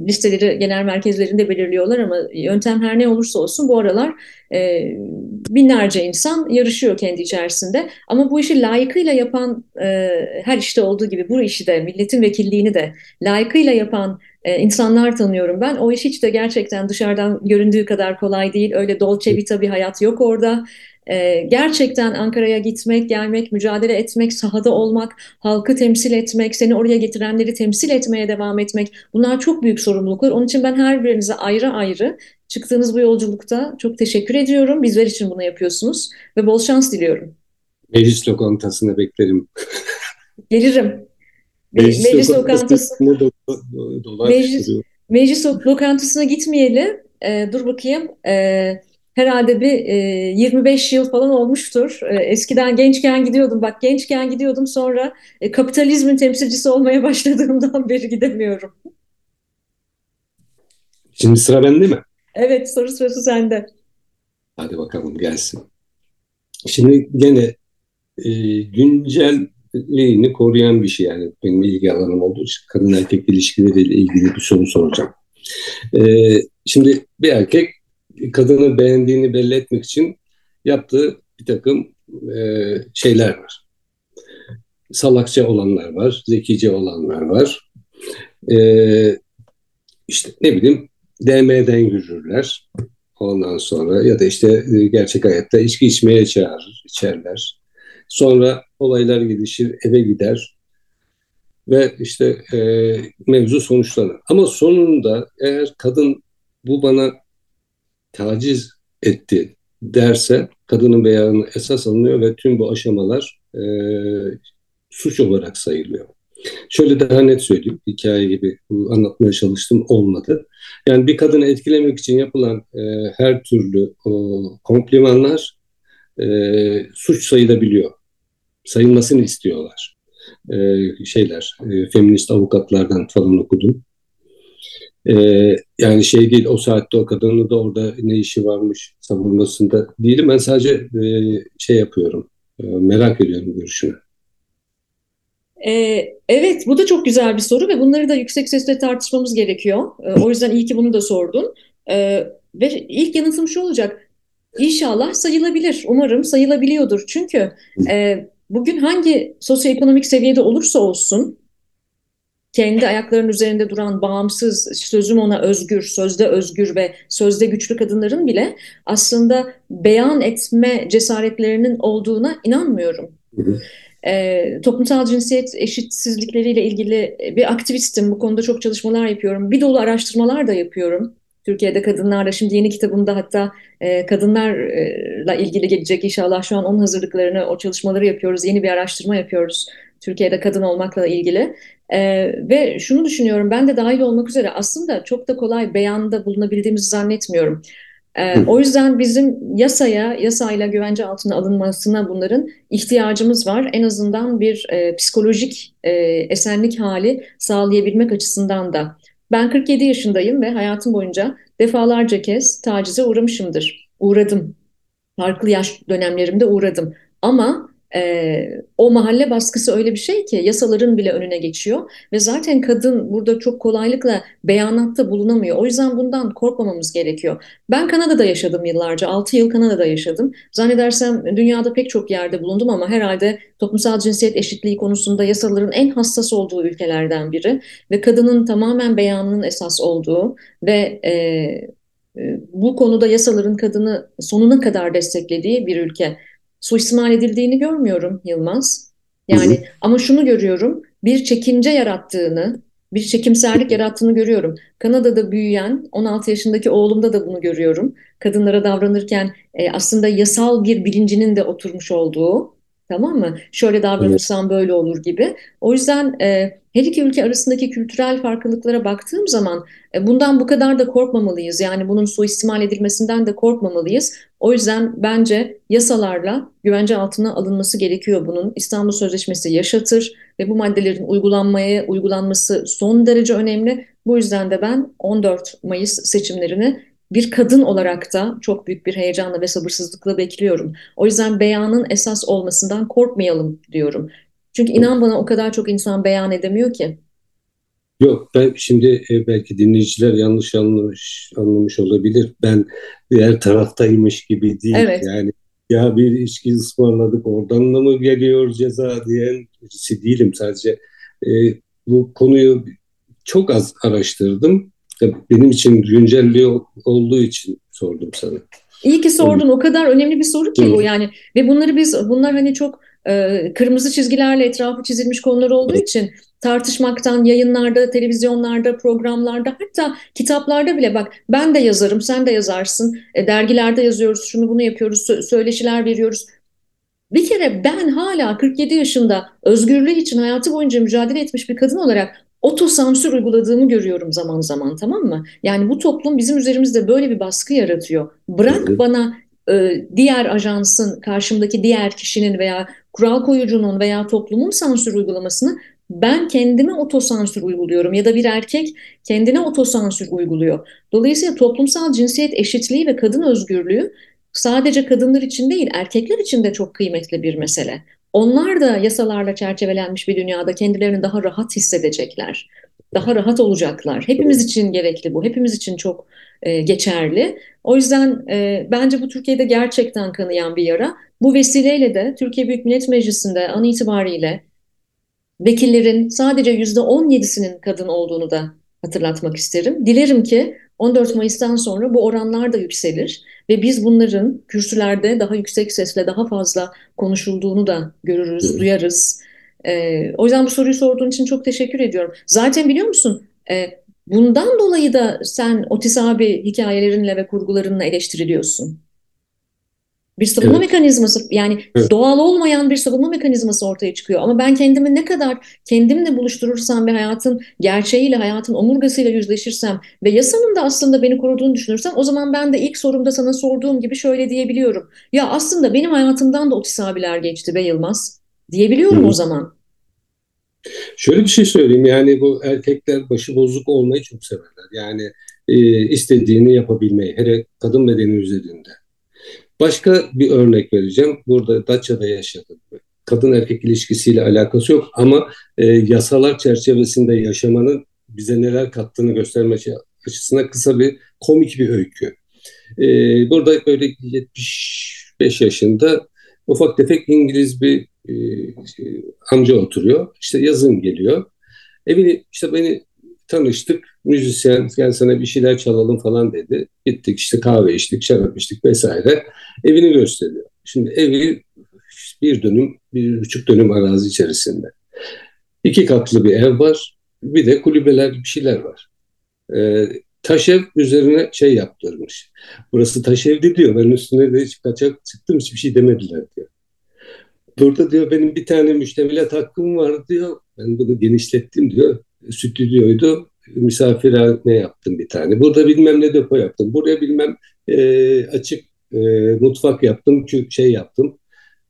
listeleri genel merkezlerinde belirliyorlar ama yöntem her ne olursa olsun bu aralar e, binlerce insan yarışıyor kendi içerisinde. Ama bu işi layıkıyla yapan e, her işte olduğu gibi bu işi de milletin vekilliğini de layıkıyla yapan e, insanlar tanıyorum ben. O iş hiç de gerçekten dışarıdan göründüğü kadar kolay değil. Öyle dolce vita bir hayat yok orada. E, gerçekten Ankara'ya gitmek, gelmek, mücadele etmek, sahada olmak, halkı temsil etmek, seni oraya getirenleri temsil etmeye devam etmek bunlar çok büyük sorumluluklar. Onun için ben her birinize ayrı ayrı çıktığınız bu yolculukta çok teşekkür ediyorum. Bizler için bunu yapıyorsunuz ve bol şans diliyorum. Meclis lokantasına beklerim. Gelirim. Meclis, meclis lokantasına meclis, meclis lokantasına gitmeyeli e, dur bakayım e, herhalde bir e, 25 yıl falan olmuştur. E, eskiden gençken gidiyordum. Bak gençken gidiyordum sonra e, kapitalizmin temsilcisi olmaya başladığımdan beri gidemiyorum. Şimdi sıra bende mi? Evet soru sırası sende. Hadi bakalım gelsin. Şimdi gene e, güncelliğini koruyan bir şey yani benim ilgi alanım olduğu için kadın erkek ilişkileriyle ilgili bir soru soracağım. E, şimdi bir erkek kadını beğendiğini belli etmek için yaptığı bir takım e, şeyler var. Salakça olanlar var, zekice olanlar var. E, işte ne bileyim DM'den yürürler. Ondan sonra ya da işte gerçek hayatta içki içmeye çağırır, içerler. Sonra olaylar gelişir, eve gider ve işte e, mevzu sonuçlanır. Ama sonunda eğer kadın bu bana taciz etti derse kadının beyanı esas alınıyor ve tüm bu aşamalar e, suç olarak sayılıyor. Şöyle daha net söyleyeyim, hikaye gibi anlatmaya çalıştım olmadı. Yani bir kadını etkilemek için yapılan e, her türlü o, komplimanlar e, suç sayılabiliyor. Sayılmasını istiyorlar. E, şeyler, e, feminist avukatlardan falan okudum. E, yani şey değil, o saatte o kadının da orada ne işi varmış savunmasında değilim. Ben sadece e, şey yapıyorum, e, merak ediyorum görüşünü. Ee, evet, bu da çok güzel bir soru ve bunları da yüksek sesle tartışmamız gerekiyor. Ee, o yüzden iyi ki bunu da sordun. Ee, ve ilk yanıtım şu olacak. İnşallah sayılabilir. Umarım sayılabiliyordur. Çünkü e, bugün hangi sosyoekonomik seviyede olursa olsun kendi ayaklarının üzerinde duran bağımsız, sözüm ona özgür, sözde özgür ve sözde güçlü kadınların bile aslında beyan etme cesaretlerinin olduğuna inanmıyorum. Hı hı. E, toplumsal cinsiyet eşitsizlikleriyle ilgili bir aktivistim. Bu konuda çok çalışmalar yapıyorum. Bir dolu araştırmalar da yapıyorum. Türkiye'de kadınlarla şimdi yeni kitabımda hatta e, kadınlarla ilgili gelecek inşallah şu an onun hazırlıklarını, o çalışmaları yapıyoruz. Yeni bir araştırma yapıyoruz Türkiye'de kadın olmakla ilgili. E, ve şunu düşünüyorum ben de dahil olmak üzere aslında çok da kolay beyanda bulunabildiğimizi zannetmiyorum. Ee, o yüzden bizim yasaya, yasayla güvence altına alınmasına bunların ihtiyacımız var. En azından bir e, psikolojik e, esenlik hali sağlayabilmek açısından da. Ben 47 yaşındayım ve hayatım boyunca defalarca kez tacize uğramışımdır. Uğradım. Farklı yaş dönemlerimde uğradım. Ama e, o mahalle baskısı öyle bir şey ki yasaların bile önüne geçiyor ve zaten kadın burada çok kolaylıkla beyanatta bulunamıyor. O yüzden bundan korkmamamız gerekiyor. Ben Kanada'da yaşadım yıllarca, 6 yıl Kanada'da yaşadım. Zannedersem dünyada pek çok yerde bulundum ama herhalde toplumsal cinsiyet eşitliği konusunda yasaların en hassas olduğu ülkelerden biri ve kadının tamamen beyanının esas olduğu ve e, e bu konuda yasaların kadını sonuna kadar desteklediği bir ülke suistimal edildiğini görmüyorum Yılmaz. Yani hı hı. ama şunu görüyorum, bir çekince yarattığını, bir çekimserlik yarattığını görüyorum. Kanada'da büyüyen 16 yaşındaki oğlumda da bunu görüyorum. Kadınlara davranırken e, aslında yasal bir bilincinin de oturmuş olduğu, tamam mı? Şöyle davranırsam böyle olur gibi. O yüzden e, her iki ülke arasındaki kültürel farklılıklara baktığım zaman e, bundan bu kadar da korkmamalıyız. Yani bunun suistimal edilmesinden de korkmamalıyız. O yüzden bence yasalarla güvence altına alınması gerekiyor bunun. İstanbul Sözleşmesi yaşatır ve bu maddelerin uygulanmaya uygulanması son derece önemli. Bu yüzden de ben 14 Mayıs seçimlerini bir kadın olarak da çok büyük bir heyecanla ve sabırsızlıkla bekliyorum. O yüzden beyanın esas olmasından korkmayalım diyorum. Çünkü inan bana o kadar çok insan beyan edemiyor ki. Yok ben şimdi e, belki dinleyiciler yanlış anlamış, anlamış olabilir. Ben diğer taraftaymış gibi değil. Evet. Yani ya bir içki ısmarladık oradan da mı geliyor ceza diyen birisi değilim. Sadece e, bu konuyu çok az araştırdım. Benim için güncelliği olduğu için sordum sana. İyi ki sordun. O kadar önemli bir soru ki bu yani. Ve bunları biz bunlar hani çok e, kırmızı çizgilerle etrafı çizilmiş konular olduğu için tartışmaktan yayınlarda, televizyonlarda, programlarda hatta kitaplarda bile bak ben de yazarım, sen de yazarsın. E, dergilerde yazıyoruz, şunu bunu yapıyoruz, sö- söyleşiler veriyoruz. Bir kere ben hala 47 yaşında özgürlüğü için hayatı boyunca mücadele etmiş bir kadın olarak otosansür uyguladığımı görüyorum zaman zaman tamam mı? Yani bu toplum bizim üzerimizde böyle bir baskı yaratıyor. Bırak bana e, diğer ajansın, karşımdaki diğer kişinin veya kural koyucunun veya toplumun sansür uygulamasını ben kendime otosansür uyguluyorum ya da bir erkek kendine otosansür uyguluyor. Dolayısıyla toplumsal cinsiyet eşitliği ve kadın özgürlüğü sadece kadınlar için değil erkekler için de çok kıymetli bir mesele. Onlar da yasalarla çerçevelenmiş bir dünyada kendilerini daha rahat hissedecekler. Daha rahat olacaklar. Hepimiz için gerekli bu. Hepimiz için çok e, geçerli. O yüzden e, bence bu Türkiye'de gerçekten kanayan bir yara. Bu vesileyle de Türkiye Büyük Millet Meclisi'nde an itibariyle vekillerin sadece yüzde 17'sinin kadın olduğunu da hatırlatmak isterim. Dilerim ki 14 Mayıs'tan sonra bu oranlar da yükselir ve biz bunların kürsülerde daha yüksek sesle daha fazla konuşulduğunu da görürüz, duyarız. Ee, o yüzden bu soruyu sorduğun için çok teşekkür ediyorum. Zaten biliyor musun e, bundan dolayı da sen Otis abi hikayelerinle ve kurgularınla eleştiriliyorsun. Bir savunma evet. mekanizması yani evet. doğal olmayan bir savunma mekanizması ortaya çıkıyor. Ama ben kendimi ne kadar kendimle buluşturursam ve hayatın gerçeğiyle, hayatın omurgasıyla yüzleşirsem ve yasanın da aslında beni koruduğunu düşünürsem o zaman ben de ilk sorumda sana sorduğum gibi şöyle diyebiliyorum. Ya aslında benim hayatımdan da Otis abiler geçti be Yılmaz diyebiliyorum Hı. o zaman. Şöyle bir şey söyleyeyim yani bu erkekler başı bozuk olmayı çok severler. Yani e, istediğini yapabilmeyi hele kadın bedeni üzerinde. Başka bir örnek vereceğim. Burada Datça'da yaşadım. Kadın erkek ilişkisiyle alakası yok ama e, yasalar çerçevesinde yaşamanın bize neler kattığını gösterme açısından kısa bir komik bir öykü. E, burada böyle 75 yaşında ufak tefek İngiliz bir e, amca oturuyor. İşte yazın geliyor. Evini işte beni tanıştık. Müzisyen gel sana bir şeyler çalalım falan dedi. Gittik işte kahve içtik, şarap içtik vesaire. Evini gösteriyor. Şimdi evi bir dönüm, bir buçuk dönüm arazi içerisinde. İki katlı bir ev var. Bir de kulübeler bir şeyler var. Ee, taş ev üzerine şey yaptırmış. Burası taş evdi diyor. Ben üstüne de hiç kaçak çıktım hiçbir şey demediler diyor. Burada diyor benim bir tane müştemilat hakkım var diyor. Ben bunu genişlettim diyor stüdyoydu. Misafirhane yaptım bir tane. Burada bilmem ne depo yaptım. Buraya bilmem e, açık e, mutfak yaptım. Şey yaptım.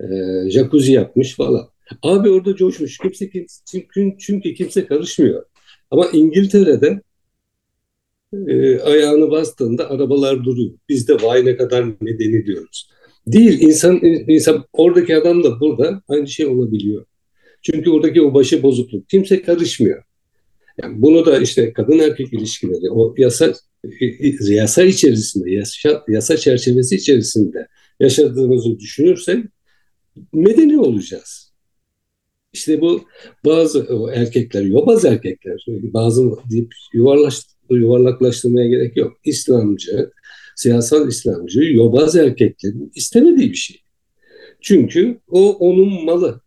E, jacuzzi yapmış falan. Abi orada coşmuş. Kimse, çünkü, çünkü kimse karışmıyor. Ama İngiltere'de e, ayağını bastığında arabalar duruyor. Biz de vay ne kadar medeni diyoruz. Değil insan insan oradaki adam da burada aynı şey olabiliyor. Çünkü oradaki o başı bozukluk. Kimse karışmıyor. Yani bunu da işte kadın erkek ilişkileri o yasa yasa içerisinde yasa, yasa çerçevesi içerisinde yaşadığımızı düşünürsek medeni olacağız. İşte bu bazı erkekler, yobaz erkekler, bazı deyip yuvarlaş, yuvarlaklaştırmaya gerek yok. İslamcı, siyasal İslamcı, yobaz erkeklerin istemediği bir şey. Çünkü o onun malı.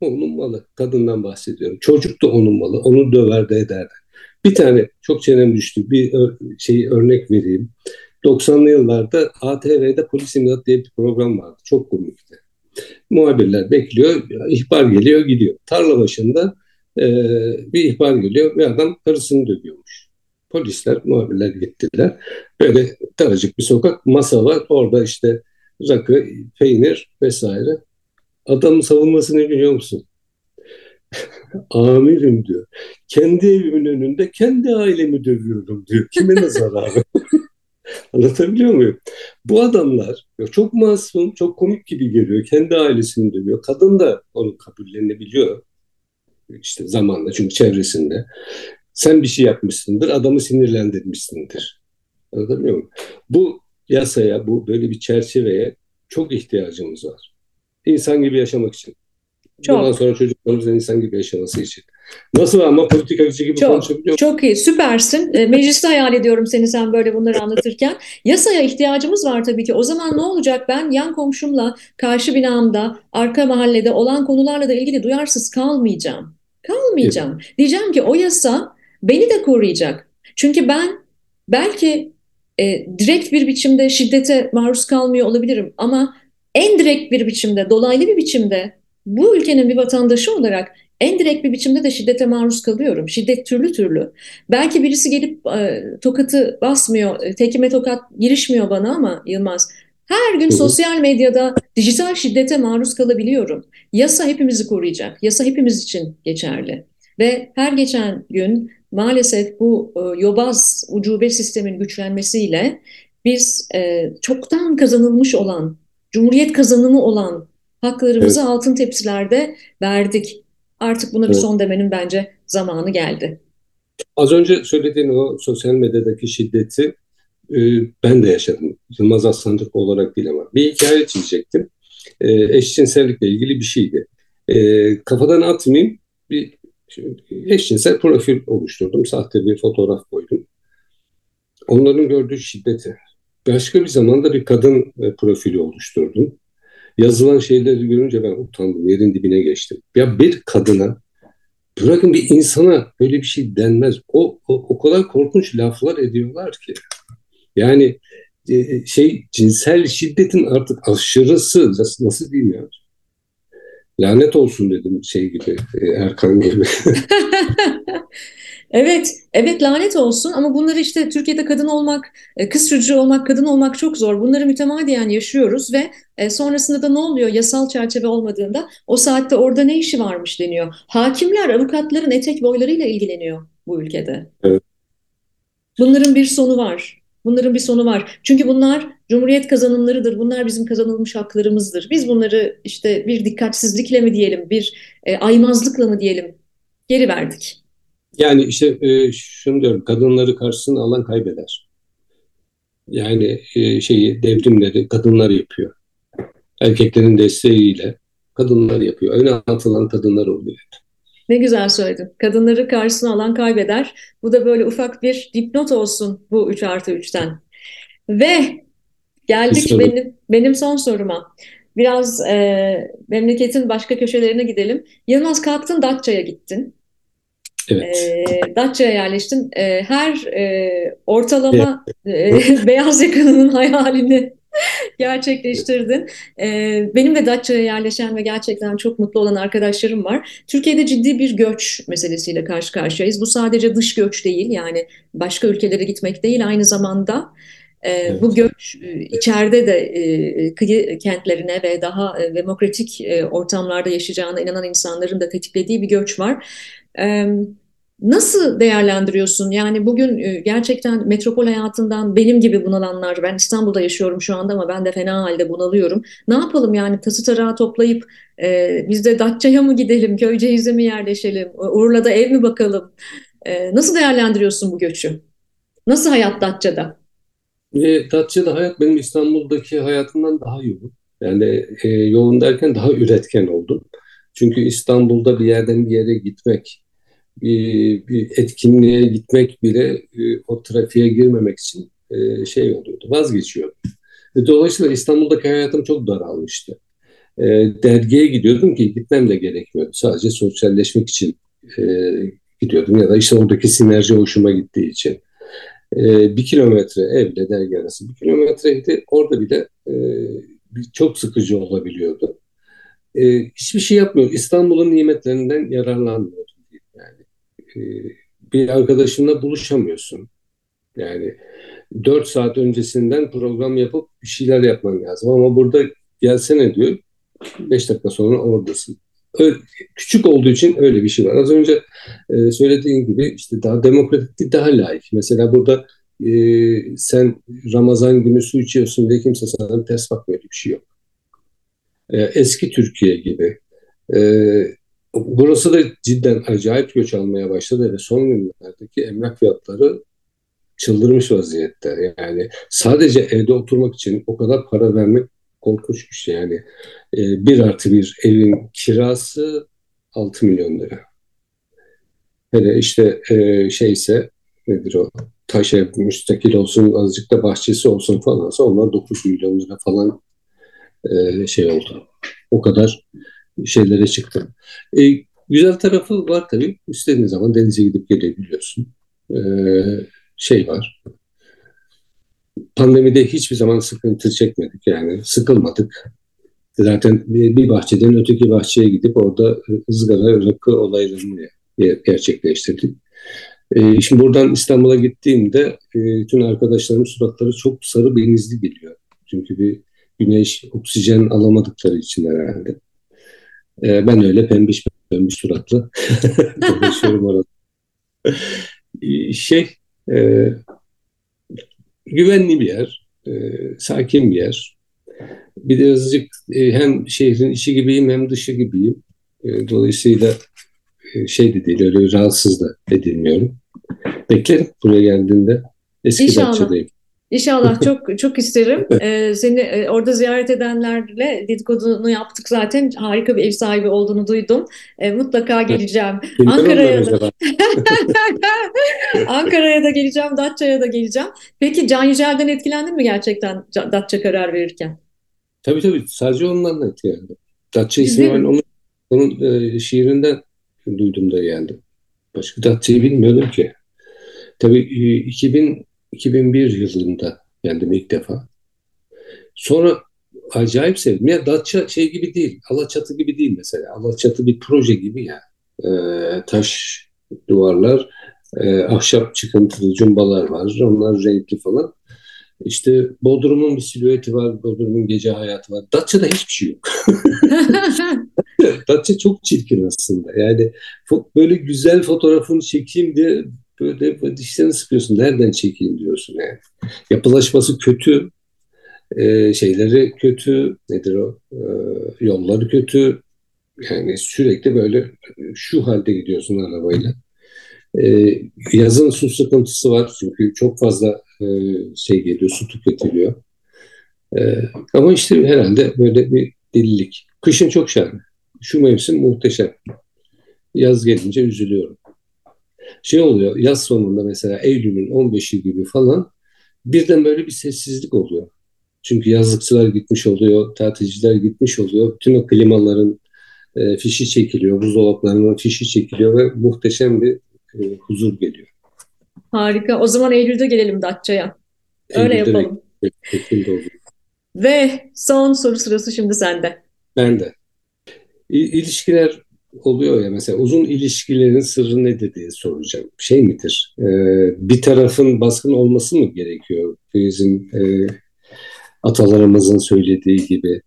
Onun malı. Kadından bahsediyorum. Çocuk da onun malı. Onu döver de eder. Bir tane çok çenem düştü. Bir şey örnek vereyim. 90'lı yıllarda ATV'de Polis İmdat diye bir program vardı. Çok komikti. Muhabirler bekliyor. ihbar geliyor gidiyor. Tarla başında e, bir ihbar geliyor. Bir adam karısını dövüyormuş. Polisler, muhabirler gittiler. Böyle daracık bir sokak, masa var. Orada işte rakı, peynir vesaire. Adamın savunmasını biliyor musun? Amirim diyor. Kendi evimin önünde kendi ailemi dövüyorum diyor. Kime ne zararı? Anlatabiliyor muyum? Bu adamlar çok masum, çok komik gibi geliyor. Kendi ailesini dövüyor. Kadın da onu kabullenebiliyor. İşte zamanla çünkü çevresinde. Sen bir şey yapmışsındır, adamı sinirlendirmişsindir. Anlatabiliyor muyum? Bu yasaya, bu böyle bir çerçeveye çok ihtiyacımız var. İnsan gibi yaşamak için. Çok. Bundan sonra çocuklarımızın insan gibi yaşaması için. Nasıl ama politikacı gibi çok, konuşabiliyor Çok iyi, süpersin. E, mecliste hayal ediyorum seni sen böyle bunları anlatırken. Yasaya ihtiyacımız var tabii ki. O zaman ne olacak? Ben yan komşumla, karşı binamda, arka mahallede olan konularla da ilgili duyarsız kalmayacağım. Kalmayacağım. Evet. Diyeceğim ki o yasa beni de koruyacak. Çünkü ben belki e, direkt bir biçimde şiddete maruz kalmıyor olabilirim ama en direkt bir biçimde, dolaylı bir biçimde bu ülkenin bir vatandaşı olarak en direkt bir biçimde de şiddete maruz kalıyorum. Şiddet türlü türlü. Belki birisi gelip e, tokatı basmıyor, e, tekime tokat girişmiyor bana ama Yılmaz. Her gün sosyal medyada dijital şiddete maruz kalabiliyorum. Yasa hepimizi koruyacak. Yasa hepimiz için geçerli. Ve her geçen gün maalesef bu e, yobaz ucube sistemin güçlenmesiyle biz e, çoktan kazanılmış olan, Cumhuriyet kazanımı olan haklarımızı evet. altın tepsilerde verdik. Artık buna bir evet. son demenin bence zamanı geldi. Az önce söylediğin o sosyal medyadaki şiddeti e, ben de yaşadım. Yılmaz Aslancık olarak değil ama. Bir hikaye çizecektim. E, eşcinsellikle ilgili bir şeydi. E, kafadan atmayayım. Bir eşcinsel profil oluşturdum. Sahte bir fotoğraf koydum. Onların gördüğü şiddeti. Başka bir zamanda bir kadın e, profili oluşturdum. Yazılan şeyleri görünce ben utandım. Yerin dibine geçtim. Ya bir kadına bırakın bir insana böyle bir şey denmez. O, o, o kadar korkunç laflar ediyorlar ki. Yani e, şey cinsel şiddetin artık aşırısı nasıl, nasıl diyeyim ya? Lanet olsun dedim şey gibi e, Erkan gibi. Evet, evet lanet olsun ama bunları işte Türkiye'de kadın olmak, e, kız çocuğu olmak, kadın olmak çok zor. Bunları mütemadiyen yaşıyoruz ve e, sonrasında da ne oluyor? Yasal çerçeve olmadığında o saatte orada ne işi varmış deniyor. Hakimler, avukatların etek boylarıyla ilgileniyor bu ülkede. Evet. Bunların bir sonu var. Bunların bir sonu var. Çünkü bunlar Cumhuriyet kazanımlarıdır. Bunlar bizim kazanılmış haklarımızdır. Biz bunları işte bir dikkatsizlikle mi diyelim, bir e, aymazlıkla mı diyelim geri verdik. Yani işte e, şunu diyorum, kadınları karşısına alan kaybeder. Yani e, şeyi devrimleri kadınlar yapıyor. Erkeklerin desteğiyle kadınlar yapıyor. Öne atılan kadınlar oluyor. Ne güzel söyledin. Kadınları karşısına alan kaybeder. Bu da böyle ufak bir dipnot olsun bu 3 artı 3'ten. Ve geldik benim, benim son soruma. Biraz e, memleketin başka köşelerine gidelim. Yılmaz kalktın Datça'ya gittin. Evet. E, Datça'ya yerleştin. E, her e, ortalama e, beyaz yakalının hayalini gerçekleştirdin. Ee, benim de Datça'ya yerleşen ve gerçekten çok mutlu olan arkadaşlarım var. Türkiye'de ciddi bir göç meselesiyle karşı karşıyayız. Bu sadece dış göç değil yani başka ülkelere gitmek değil aynı zamanda e, evet. bu göç e, içeride de e, kıyı kentlerine ve daha e, demokratik e, ortamlarda yaşayacağına inanan insanların da tetiklediği bir göç var. Nasıl değerlendiriyorsun? Yani bugün e, gerçekten metropol hayatından benim gibi bunalanlar, ben İstanbul'da yaşıyorum şu anda ama ben de fena halde bunalıyorum. Ne yapalım yani tası tarağı toplayıp e, biz de Datça'ya mı gidelim, Köyceğiz'e mi yerleşelim, Urla'da ev mi bakalım? E, nasıl değerlendiriyorsun bu göçü? Nasıl hayat Datça'da? E, Datça'da hayat benim İstanbul'daki hayatımdan daha yoğun. Yani e, yoğun derken daha üretken oldum. Çünkü İstanbul'da bir yerden bir yere gitmek, bir, etkinliğe gitmek bile e, o trafiğe girmemek için e, şey oluyordu, vazgeçiyordum. E, dolayısıyla İstanbul'daki hayatım çok daralmıştı. Dergiye gidiyordum ki gitmem de gerekmiyordu. Sadece sosyalleşmek için gidiyordum ya da işte oradaki sinerji hoşuma gittiği için. Bir kilometre evle dergi arası bir kilometreydi. Orada bile çok sıkıcı olabiliyordu. Hiçbir şey yapmıyor. İstanbul'un nimetlerinden yararlanmıyordum. Bir arkadaşınla buluşamıyorsun. Yani 4 saat öncesinden program yapıp bir şeyler yapman lazım. Ama burada gelsene diyor. 5 dakika sonra oradasın. Öyle, küçük olduğu için öyle bir şey var. Az önce e, söylediğin gibi işte daha demokratik, daha layık. Mesela burada e, sen Ramazan günü su içiyorsun diye kimse sana ters bakmıyor bir şey yok. E, eski Türkiye gibi. E, burası da cidden acayip göç almaya başladı ve son günlerdeki emlak fiyatları çıldırmış vaziyette. Yani sadece evde oturmak için o kadar para vermek korkunç bir şey. Yani e, bir artı bir evin kirası 6 milyon lira. Hele işte e, şeyse nedir o taş ev müstakil olsun azıcık da bahçesi olsun falansa onlar 9 milyon lira falan e, şey oldu. O kadar şeylere çıktı. E, güzel tarafı var tabii. İstediğin zaman denize gidip gelebiliyorsun. E, şey var. Pandemide hiçbir zaman sıkıntı çekmedik yani sıkılmadık. Zaten bir bahçeden öteki bahçeye gidip orada ızgara rakı olaylarını gerçekleştirdik. E, şimdi buradan İstanbul'a gittiğimde e, tüm arkadaşlarımın suratları çok sarı benizli geliyor. Çünkü bir güneş, oksijen alamadıkları için herhalde. E, ben öyle pembiş pembiş suratlı dolaşıyorum orada. E, şey, e, güvenli bir yer, e, sakin bir yer. Bir de azıcık e, hem şehrin içi gibiyim hem dışı gibiyim. E, dolayısıyla e, şey de değil, öyle rahatsız da edilmiyorum. Beklerim buraya geldiğinde. Eski İnşallah. Datça'dayım. İnşallah çok çok isterim. Ee, seni e, orada ziyaret edenlerle dedikodunu yaptık zaten. Harika bir ev sahibi olduğunu duydum. Ee, mutlaka geleceğim. Ankara'ya da Ankara'ya da geleceğim, Datça'ya da geleceğim. Peki Can Yücel'den etkilendin mi gerçekten Datça karar verirken? Tabii tabii. Sadece ondan da etkilendim. Datça ismi ben onun, onun e, şiirinden duydum da geldim. Başka Datça'yı bilmiyordum ki. Tabii 2000 2001 yılında geldim ilk defa. Sonra acayip sevdim. Ya Datça şey gibi değil. Alaçatı gibi değil mesela. Alaçatı bir proje gibi ya. Ee, taş duvarlar, e, ahşap çıkıntılı cumbalar var. Onlar renkli falan. İşte Bodrum'un bir silüeti var, Bodrum'un gece hayatı var. Datça'da hiçbir şey yok. Datça çok çirkin aslında. Yani böyle güzel fotoğrafını çekeyim diye böyle, dişlerini sıkıyorsun. Nereden çekeyim diyorsun yani. Yapılaşması kötü. E, şeyleri kötü. Nedir o? E, yolları kötü. Yani sürekli böyle şu halde gidiyorsun arabayla. E, yazın su sıkıntısı var çünkü çok fazla e, şey geliyor, su tüketiliyor. E, ama işte herhalde böyle bir delilik. Kışın çok şahane. Şu mevsim muhteşem. Yaz gelince üzülüyorum şey oluyor yaz sonunda mesela Eylül'ün 15'i gibi falan birden böyle bir sessizlik oluyor. Çünkü yazlıkçılar gitmiş oluyor, tatilciler gitmiş oluyor. Bütün o klimaların e, fişi çekiliyor, buzdolaplarının fişi çekiliyor ve muhteşem bir e, huzur geliyor. Harika. O zaman Eylül'de gelelim Datça'ya. Öyle Eylül'de yapalım. Ve son soru sırası şimdi sende. Ben de. İ- ilişkiler oluyor ya mesela uzun ilişkilerin sırrı nedir diye soracağım. Şey midir? E, bir tarafın baskın olması mı gerekiyor? Bizim e, atalarımızın söylediği gibi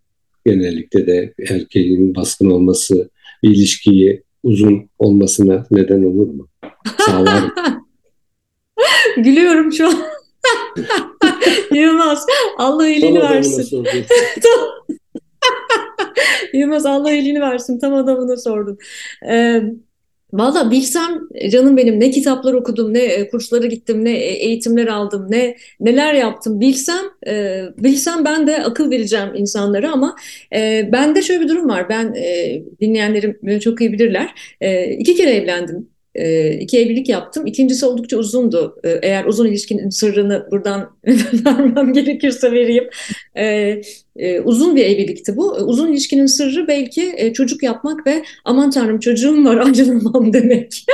genellikle de erkeğin baskın olması bir ilişkiyi uzun olmasına neden olur mu? Sağlar mı? Gülüyorum şu an. Yılmaz Allah elini versin. Yılmaz Allah elini versin tam adamına sordun. Ee, Valla bilsem canım benim ne kitaplar okudum, ne e, kurslara gittim, ne e, eğitimler aldım, ne neler yaptım bilsem e, bilsem ben de akıl vereceğim insanlara ama e, bende şöyle bir durum var. Ben e, dinleyenlerim çok iyi bilirler. E, iki kere evlendim e, iki evlilik yaptım. İkincisi oldukça uzundu. E, eğer uzun ilişkinin sırrını buradan vermem gerekirse vereyim. E, e, uzun bir evlilikti bu. Uzun ilişkinin sırrı belki e, çocuk yapmak ve aman tanrım çocuğum var ayrılamam demek.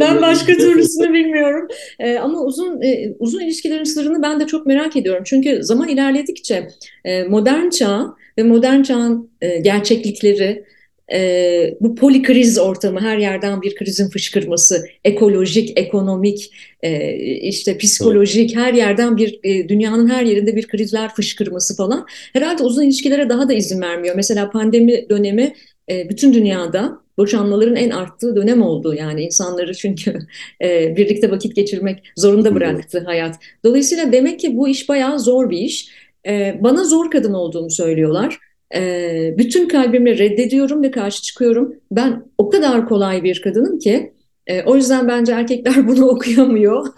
ben başka türlüsünü bilmiyorum. Ee, ama uzun e, uzun ilişkilerin sırrını ben de çok merak ediyorum. Çünkü zaman ilerledikçe e, modern çağ ve modern çağın e, gerçeklikleri, e, bu polikriz ortamı, her yerden bir krizin fışkırması, ekolojik, ekonomik, e, işte psikolojik, her yerden bir e, dünyanın her yerinde bir krizler fışkırması falan herhalde uzun ilişkilere daha da izin vermiyor. Mesela pandemi dönemi e, bütün dünyada boşanmaların en arttığı dönem oldu. Yani insanları çünkü e, birlikte vakit geçirmek zorunda bıraktı hayat. Dolayısıyla demek ki bu iş bayağı zor bir iş. E, bana zor kadın olduğumu söylüyorlar. E, bütün kalbimle reddediyorum ve karşı çıkıyorum. Ben o kadar kolay bir kadınım ki e, o yüzden bence erkekler bunu okuyamıyor.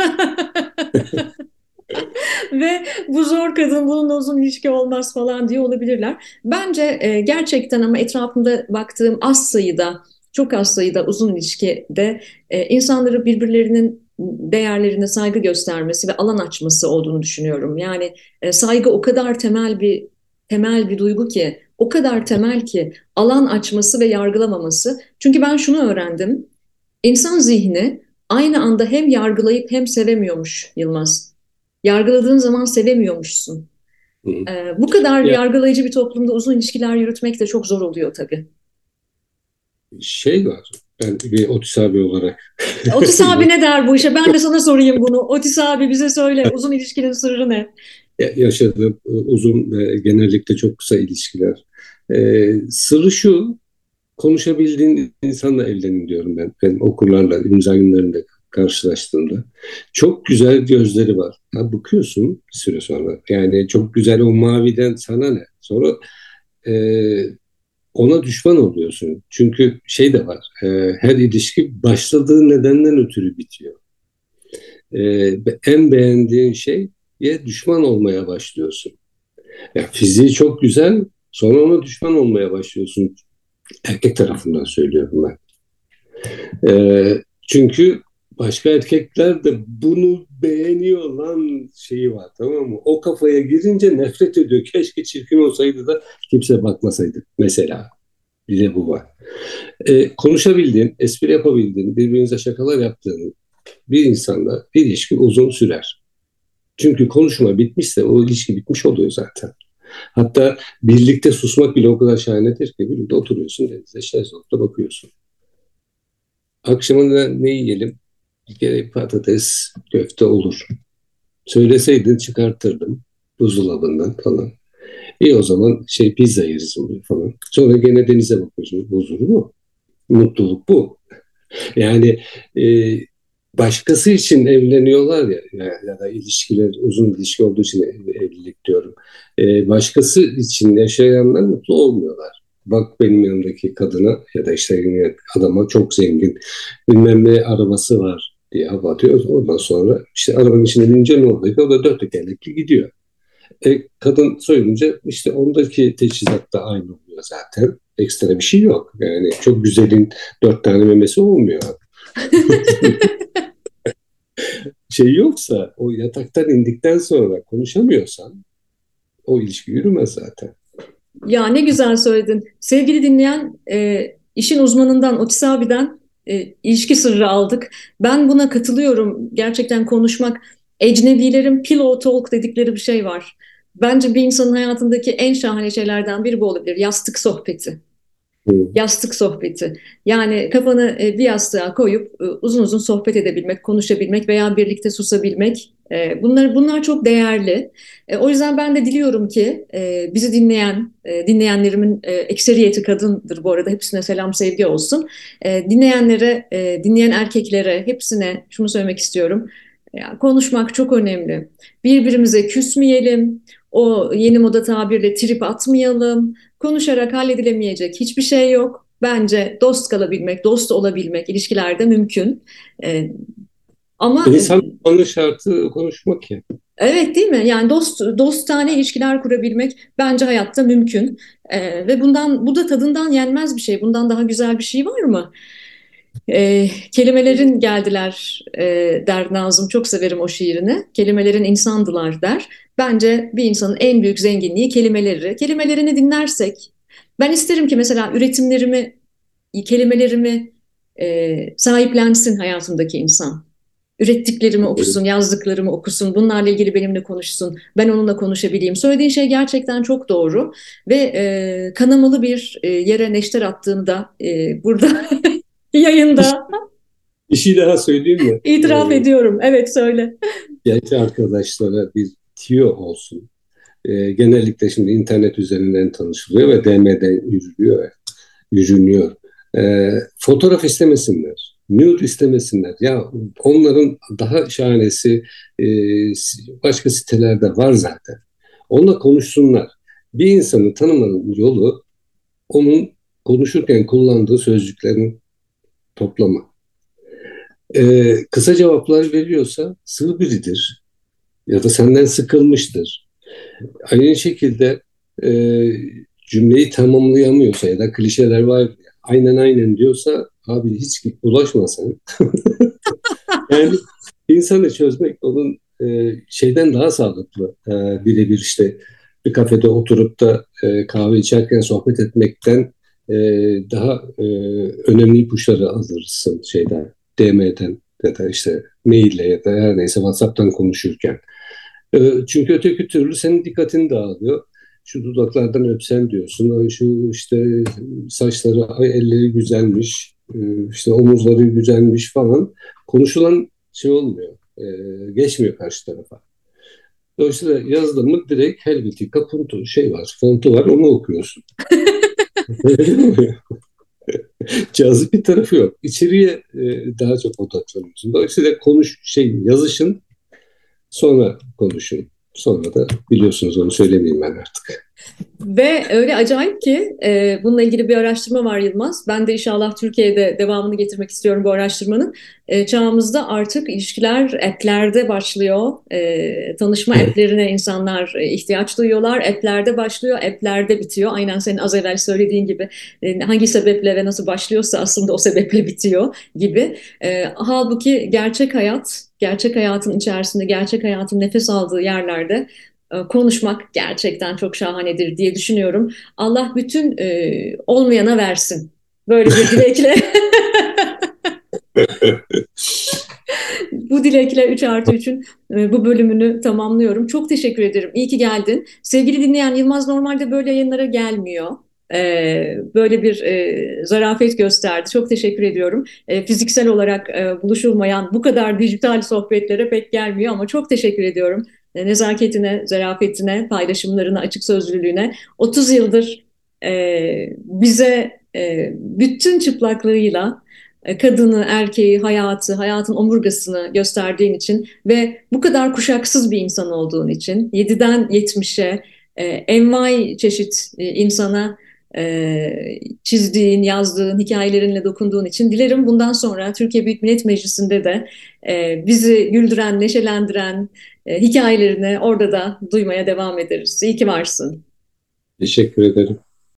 Ve bu zor kadın bununla uzun ilişki olmaz falan diye olabilirler. Bence e, gerçekten ama etrafımda baktığım az sayıda, çok az sayıda uzun ilişkide e, insanları birbirlerinin değerlerine saygı göstermesi ve alan açması olduğunu düşünüyorum. Yani e, saygı o kadar temel bir temel bir duygu ki, o kadar temel ki alan açması ve yargılamaması. Çünkü ben şunu öğrendim. İnsan zihni aynı anda hem yargılayıp hem sevemiyormuş Yılmaz. Yargıladığın zaman sevemiyormuşsun. Ee, bu kadar ya, yargılayıcı bir toplumda uzun ilişkiler yürütmek de çok zor oluyor tabii. Şey var, ben bir Otis abi olarak. Otis abi ne der bu işe? Ben de sana sorayım bunu. Otis abi bize söyle, uzun ilişkinin sırrı ne? Yaşadığım e, uzun ve genellikle çok kısa ilişkiler. Ee, sırrı şu, konuşabildiğin insanla evlenin diyorum ben. Ben okurlarla, imza günlerinde karşılaştığında. Çok güzel gözleri var. Ha, bakıyorsun bir süre sonra. Yani çok güzel o maviden sana ne? Sonra e, ona düşman oluyorsun. Çünkü şey de var. E, her ilişki başladığı nedenden ötürü bitiyor. E, en beğendiğin şey ya düşman olmaya başlıyorsun. Ya fiziği çok güzel. Sonra ona düşman olmaya başlıyorsun. Erkek tarafından söylüyorum ben. E, çünkü başka erkekler de bunu beğeniyor lan şeyi var tamam mı? O kafaya girince nefret ediyor. Keşke çirkin olsaydı da kimse bakmasaydı mesela. Bir de bu var. Ee, konuşabildiğin, espri yapabildiğin, birbirinize şakalar yaptığın bir insanla bir ilişki uzun sürer. Çünkü konuşma bitmişse o ilişki bitmiş oluyor zaten. Hatta birlikte susmak bile o kadar şahanedir ki birlikte oturuyorsun denize şezlongda bakıyorsun. Akşamında ne yiyelim? bir kere patates, köfte olur. Söyleseydin çıkartırdım buzdolabından falan. İyi o zaman şey pizza yeriz falan. Sonra gene denize bakıyorsun. Huzur mu? Mutluluk bu. Yani e, başkası için evleniyorlar ya, ya da ilişkiler uzun ilişki olduğu için evlilik diyorum. E, başkası için yaşayanlar mutlu olmuyorlar bak benim yanımdaki kadına ya da işte adama çok zengin bilmem ne arabası var diye hava atıyor. Ondan sonra işte arabanın içine binince ne oluyor? O da dört tekerlekli gidiyor. E, kadın soyunca işte ondaki teçhizat da aynı oluyor zaten. Ekstra bir şey yok. Yani çok güzelin dört tane memesi olmuyor. şey yoksa o yataktan indikten sonra konuşamıyorsan o ilişki yürümez zaten. Ya ne güzel söyledin. Sevgili dinleyen e, işin uzmanından Otis abiden e, ilişki sırrı aldık. Ben buna katılıyorum. Gerçekten konuşmak, ecnebilerin pillow talk dedikleri bir şey var. Bence bir insanın hayatındaki en şahane şeylerden biri bu olabilir. Yastık sohbeti. Yastık sohbeti. Yani kafanı e, bir yastığa koyup e, uzun uzun sohbet edebilmek, konuşabilmek veya birlikte susabilmek. E, bunlar bunlar çok değerli. O yüzden ben de diliyorum ki bizi dinleyen dinleyenlerimin ekseriyeti kadındır bu arada. Hepsine selam sevgi olsun. Dinleyenlere, dinleyen erkeklere hepsine şunu söylemek istiyorum. konuşmak çok önemli. Birbirimize küsmeyelim. O yeni moda tabirle trip atmayalım. Konuşarak halledilemeyecek hiçbir şey yok. Bence dost kalabilmek, dost olabilmek ilişkilerde mümkün. Ee, ama insan onun şartı konuşmak ya. Evet değil mi? Yani dost dostane ilişkiler kurabilmek bence hayatta mümkün. Ee, ve bundan bu da tadından yenmez bir şey. Bundan daha güzel bir şey var mı? E, kelimelerin geldiler e, der Nazım. Çok severim o şiirini. Kelimelerin insandılar der. Bence bir insanın en büyük zenginliği kelimeleri. Kelimelerini dinlersek, ben isterim ki mesela üretimlerimi, kelimelerimi e, sahiplensin hayatımdaki insan. Ürettiklerimi okusun, yazdıklarımı okusun, bunlarla ilgili benimle konuşsun, ben onunla konuşabileyim. Söylediğin şey gerçekten çok doğru ve e, kanamalı bir e, yere neşter attığımda e, burada yayında bir şey daha söyleyeyim mi? İtiraf ee, ediyorum. Evet söyle. Genç arkadaşlara bir tiyo olsun. Ee, genellikle şimdi internet üzerinden tanışılıyor ve DM'den yürüyor, yürünüyor. Ee, fotoğraf istemesinler. Nude istemesinler. Ya onların daha şahanesi e, başka sitelerde var zaten. Onunla konuşsunlar. Bir insanı tanımanın yolu onun konuşurken kullandığı sözcüklerin toplama e, kısa cevaplar veriyorsa sığ biridir ya da senden sıkılmıştır. Aynı şekilde e, cümleyi tamamlayamıyorsa ya da klişeler var aynen aynen diyorsa abi hiç ulaşma yani insanı çözmek onun e, şeyden daha sağlıklı. E, birebir işte bir kafede oturup da e, kahve içerken sohbet etmekten e, daha e, önemli ipuçları alırsın şeyden DM'den ya da işte maille ya da her neyse WhatsApp'tan konuşurken. Ee, çünkü öteki türlü senin dikkatini dağılıyor. Şu dudaklardan öpsen diyorsun. Şu işte saçları, elleri güzelmiş, e, işte omuzları güzelmiş falan. Konuşulan şey olmuyor. E, geçmiyor karşı tarafa. Dolayısıyla yazdın mı direkt Helvetica puntu şey var, fontu var onu okuyorsun. cazip bir tarafı yok. İçeriye e, daha çok odaklanıyorsun. Dolayısıyla konuş şey yazışın sonra konuşun. Sonra da biliyorsunuz onu söylemeyeyim ben artık. Ve öyle acayip ki e, bununla ilgili bir araştırma var Yılmaz. Ben de inşallah Türkiye'de devamını getirmek istiyorum bu araştırmanın. E, çağımızda artık ilişkiler app'lerde başlıyor. E, tanışma app'lerine insanlar e, ihtiyaç duyuyorlar. App'lerde başlıyor, app'lerde bitiyor. Aynen senin az evvel söylediğin gibi e, hangi sebeple ve nasıl başlıyorsa aslında o sebeple bitiyor gibi. E, halbuki gerçek hayat, gerçek hayatın içerisinde, gerçek hayatın nefes aldığı yerlerde e, konuşmak gerçekten çok şahanedir diye düşünüyorum. Allah bütün e, olmayana versin. Böyle bir dilekle. bu dilekle 3 artı 3'ün e, bu bölümünü tamamlıyorum. Çok teşekkür ederim. İyi ki geldin. Sevgili dinleyen Yılmaz normalde böyle yayınlara gelmiyor. Ee, böyle bir e, zarafet gösterdi. Çok teşekkür ediyorum. E, fiziksel olarak e, buluşulmayan bu kadar dijital sohbetlere pek gelmiyor ama çok teşekkür ediyorum. Nezaketine, zarafetine, paylaşımlarına, açık sözlülüğüne 30 yıldır bize bütün çıplaklığıyla kadını, erkeği, hayatı, hayatın omurgasını gösterdiğin için ve bu kadar kuşaksız bir insan olduğun için 7'den 70'e e, envai çeşit insana e, çizdiğin, yazdığın, hikayelerinle dokunduğun için dilerim bundan sonra Türkiye Büyük Millet Meclisi'nde de e, bizi güldüren, neşelendiren e, hikayelerini orada da duymaya devam ederiz. İyi ki varsın. Teşekkür ederim.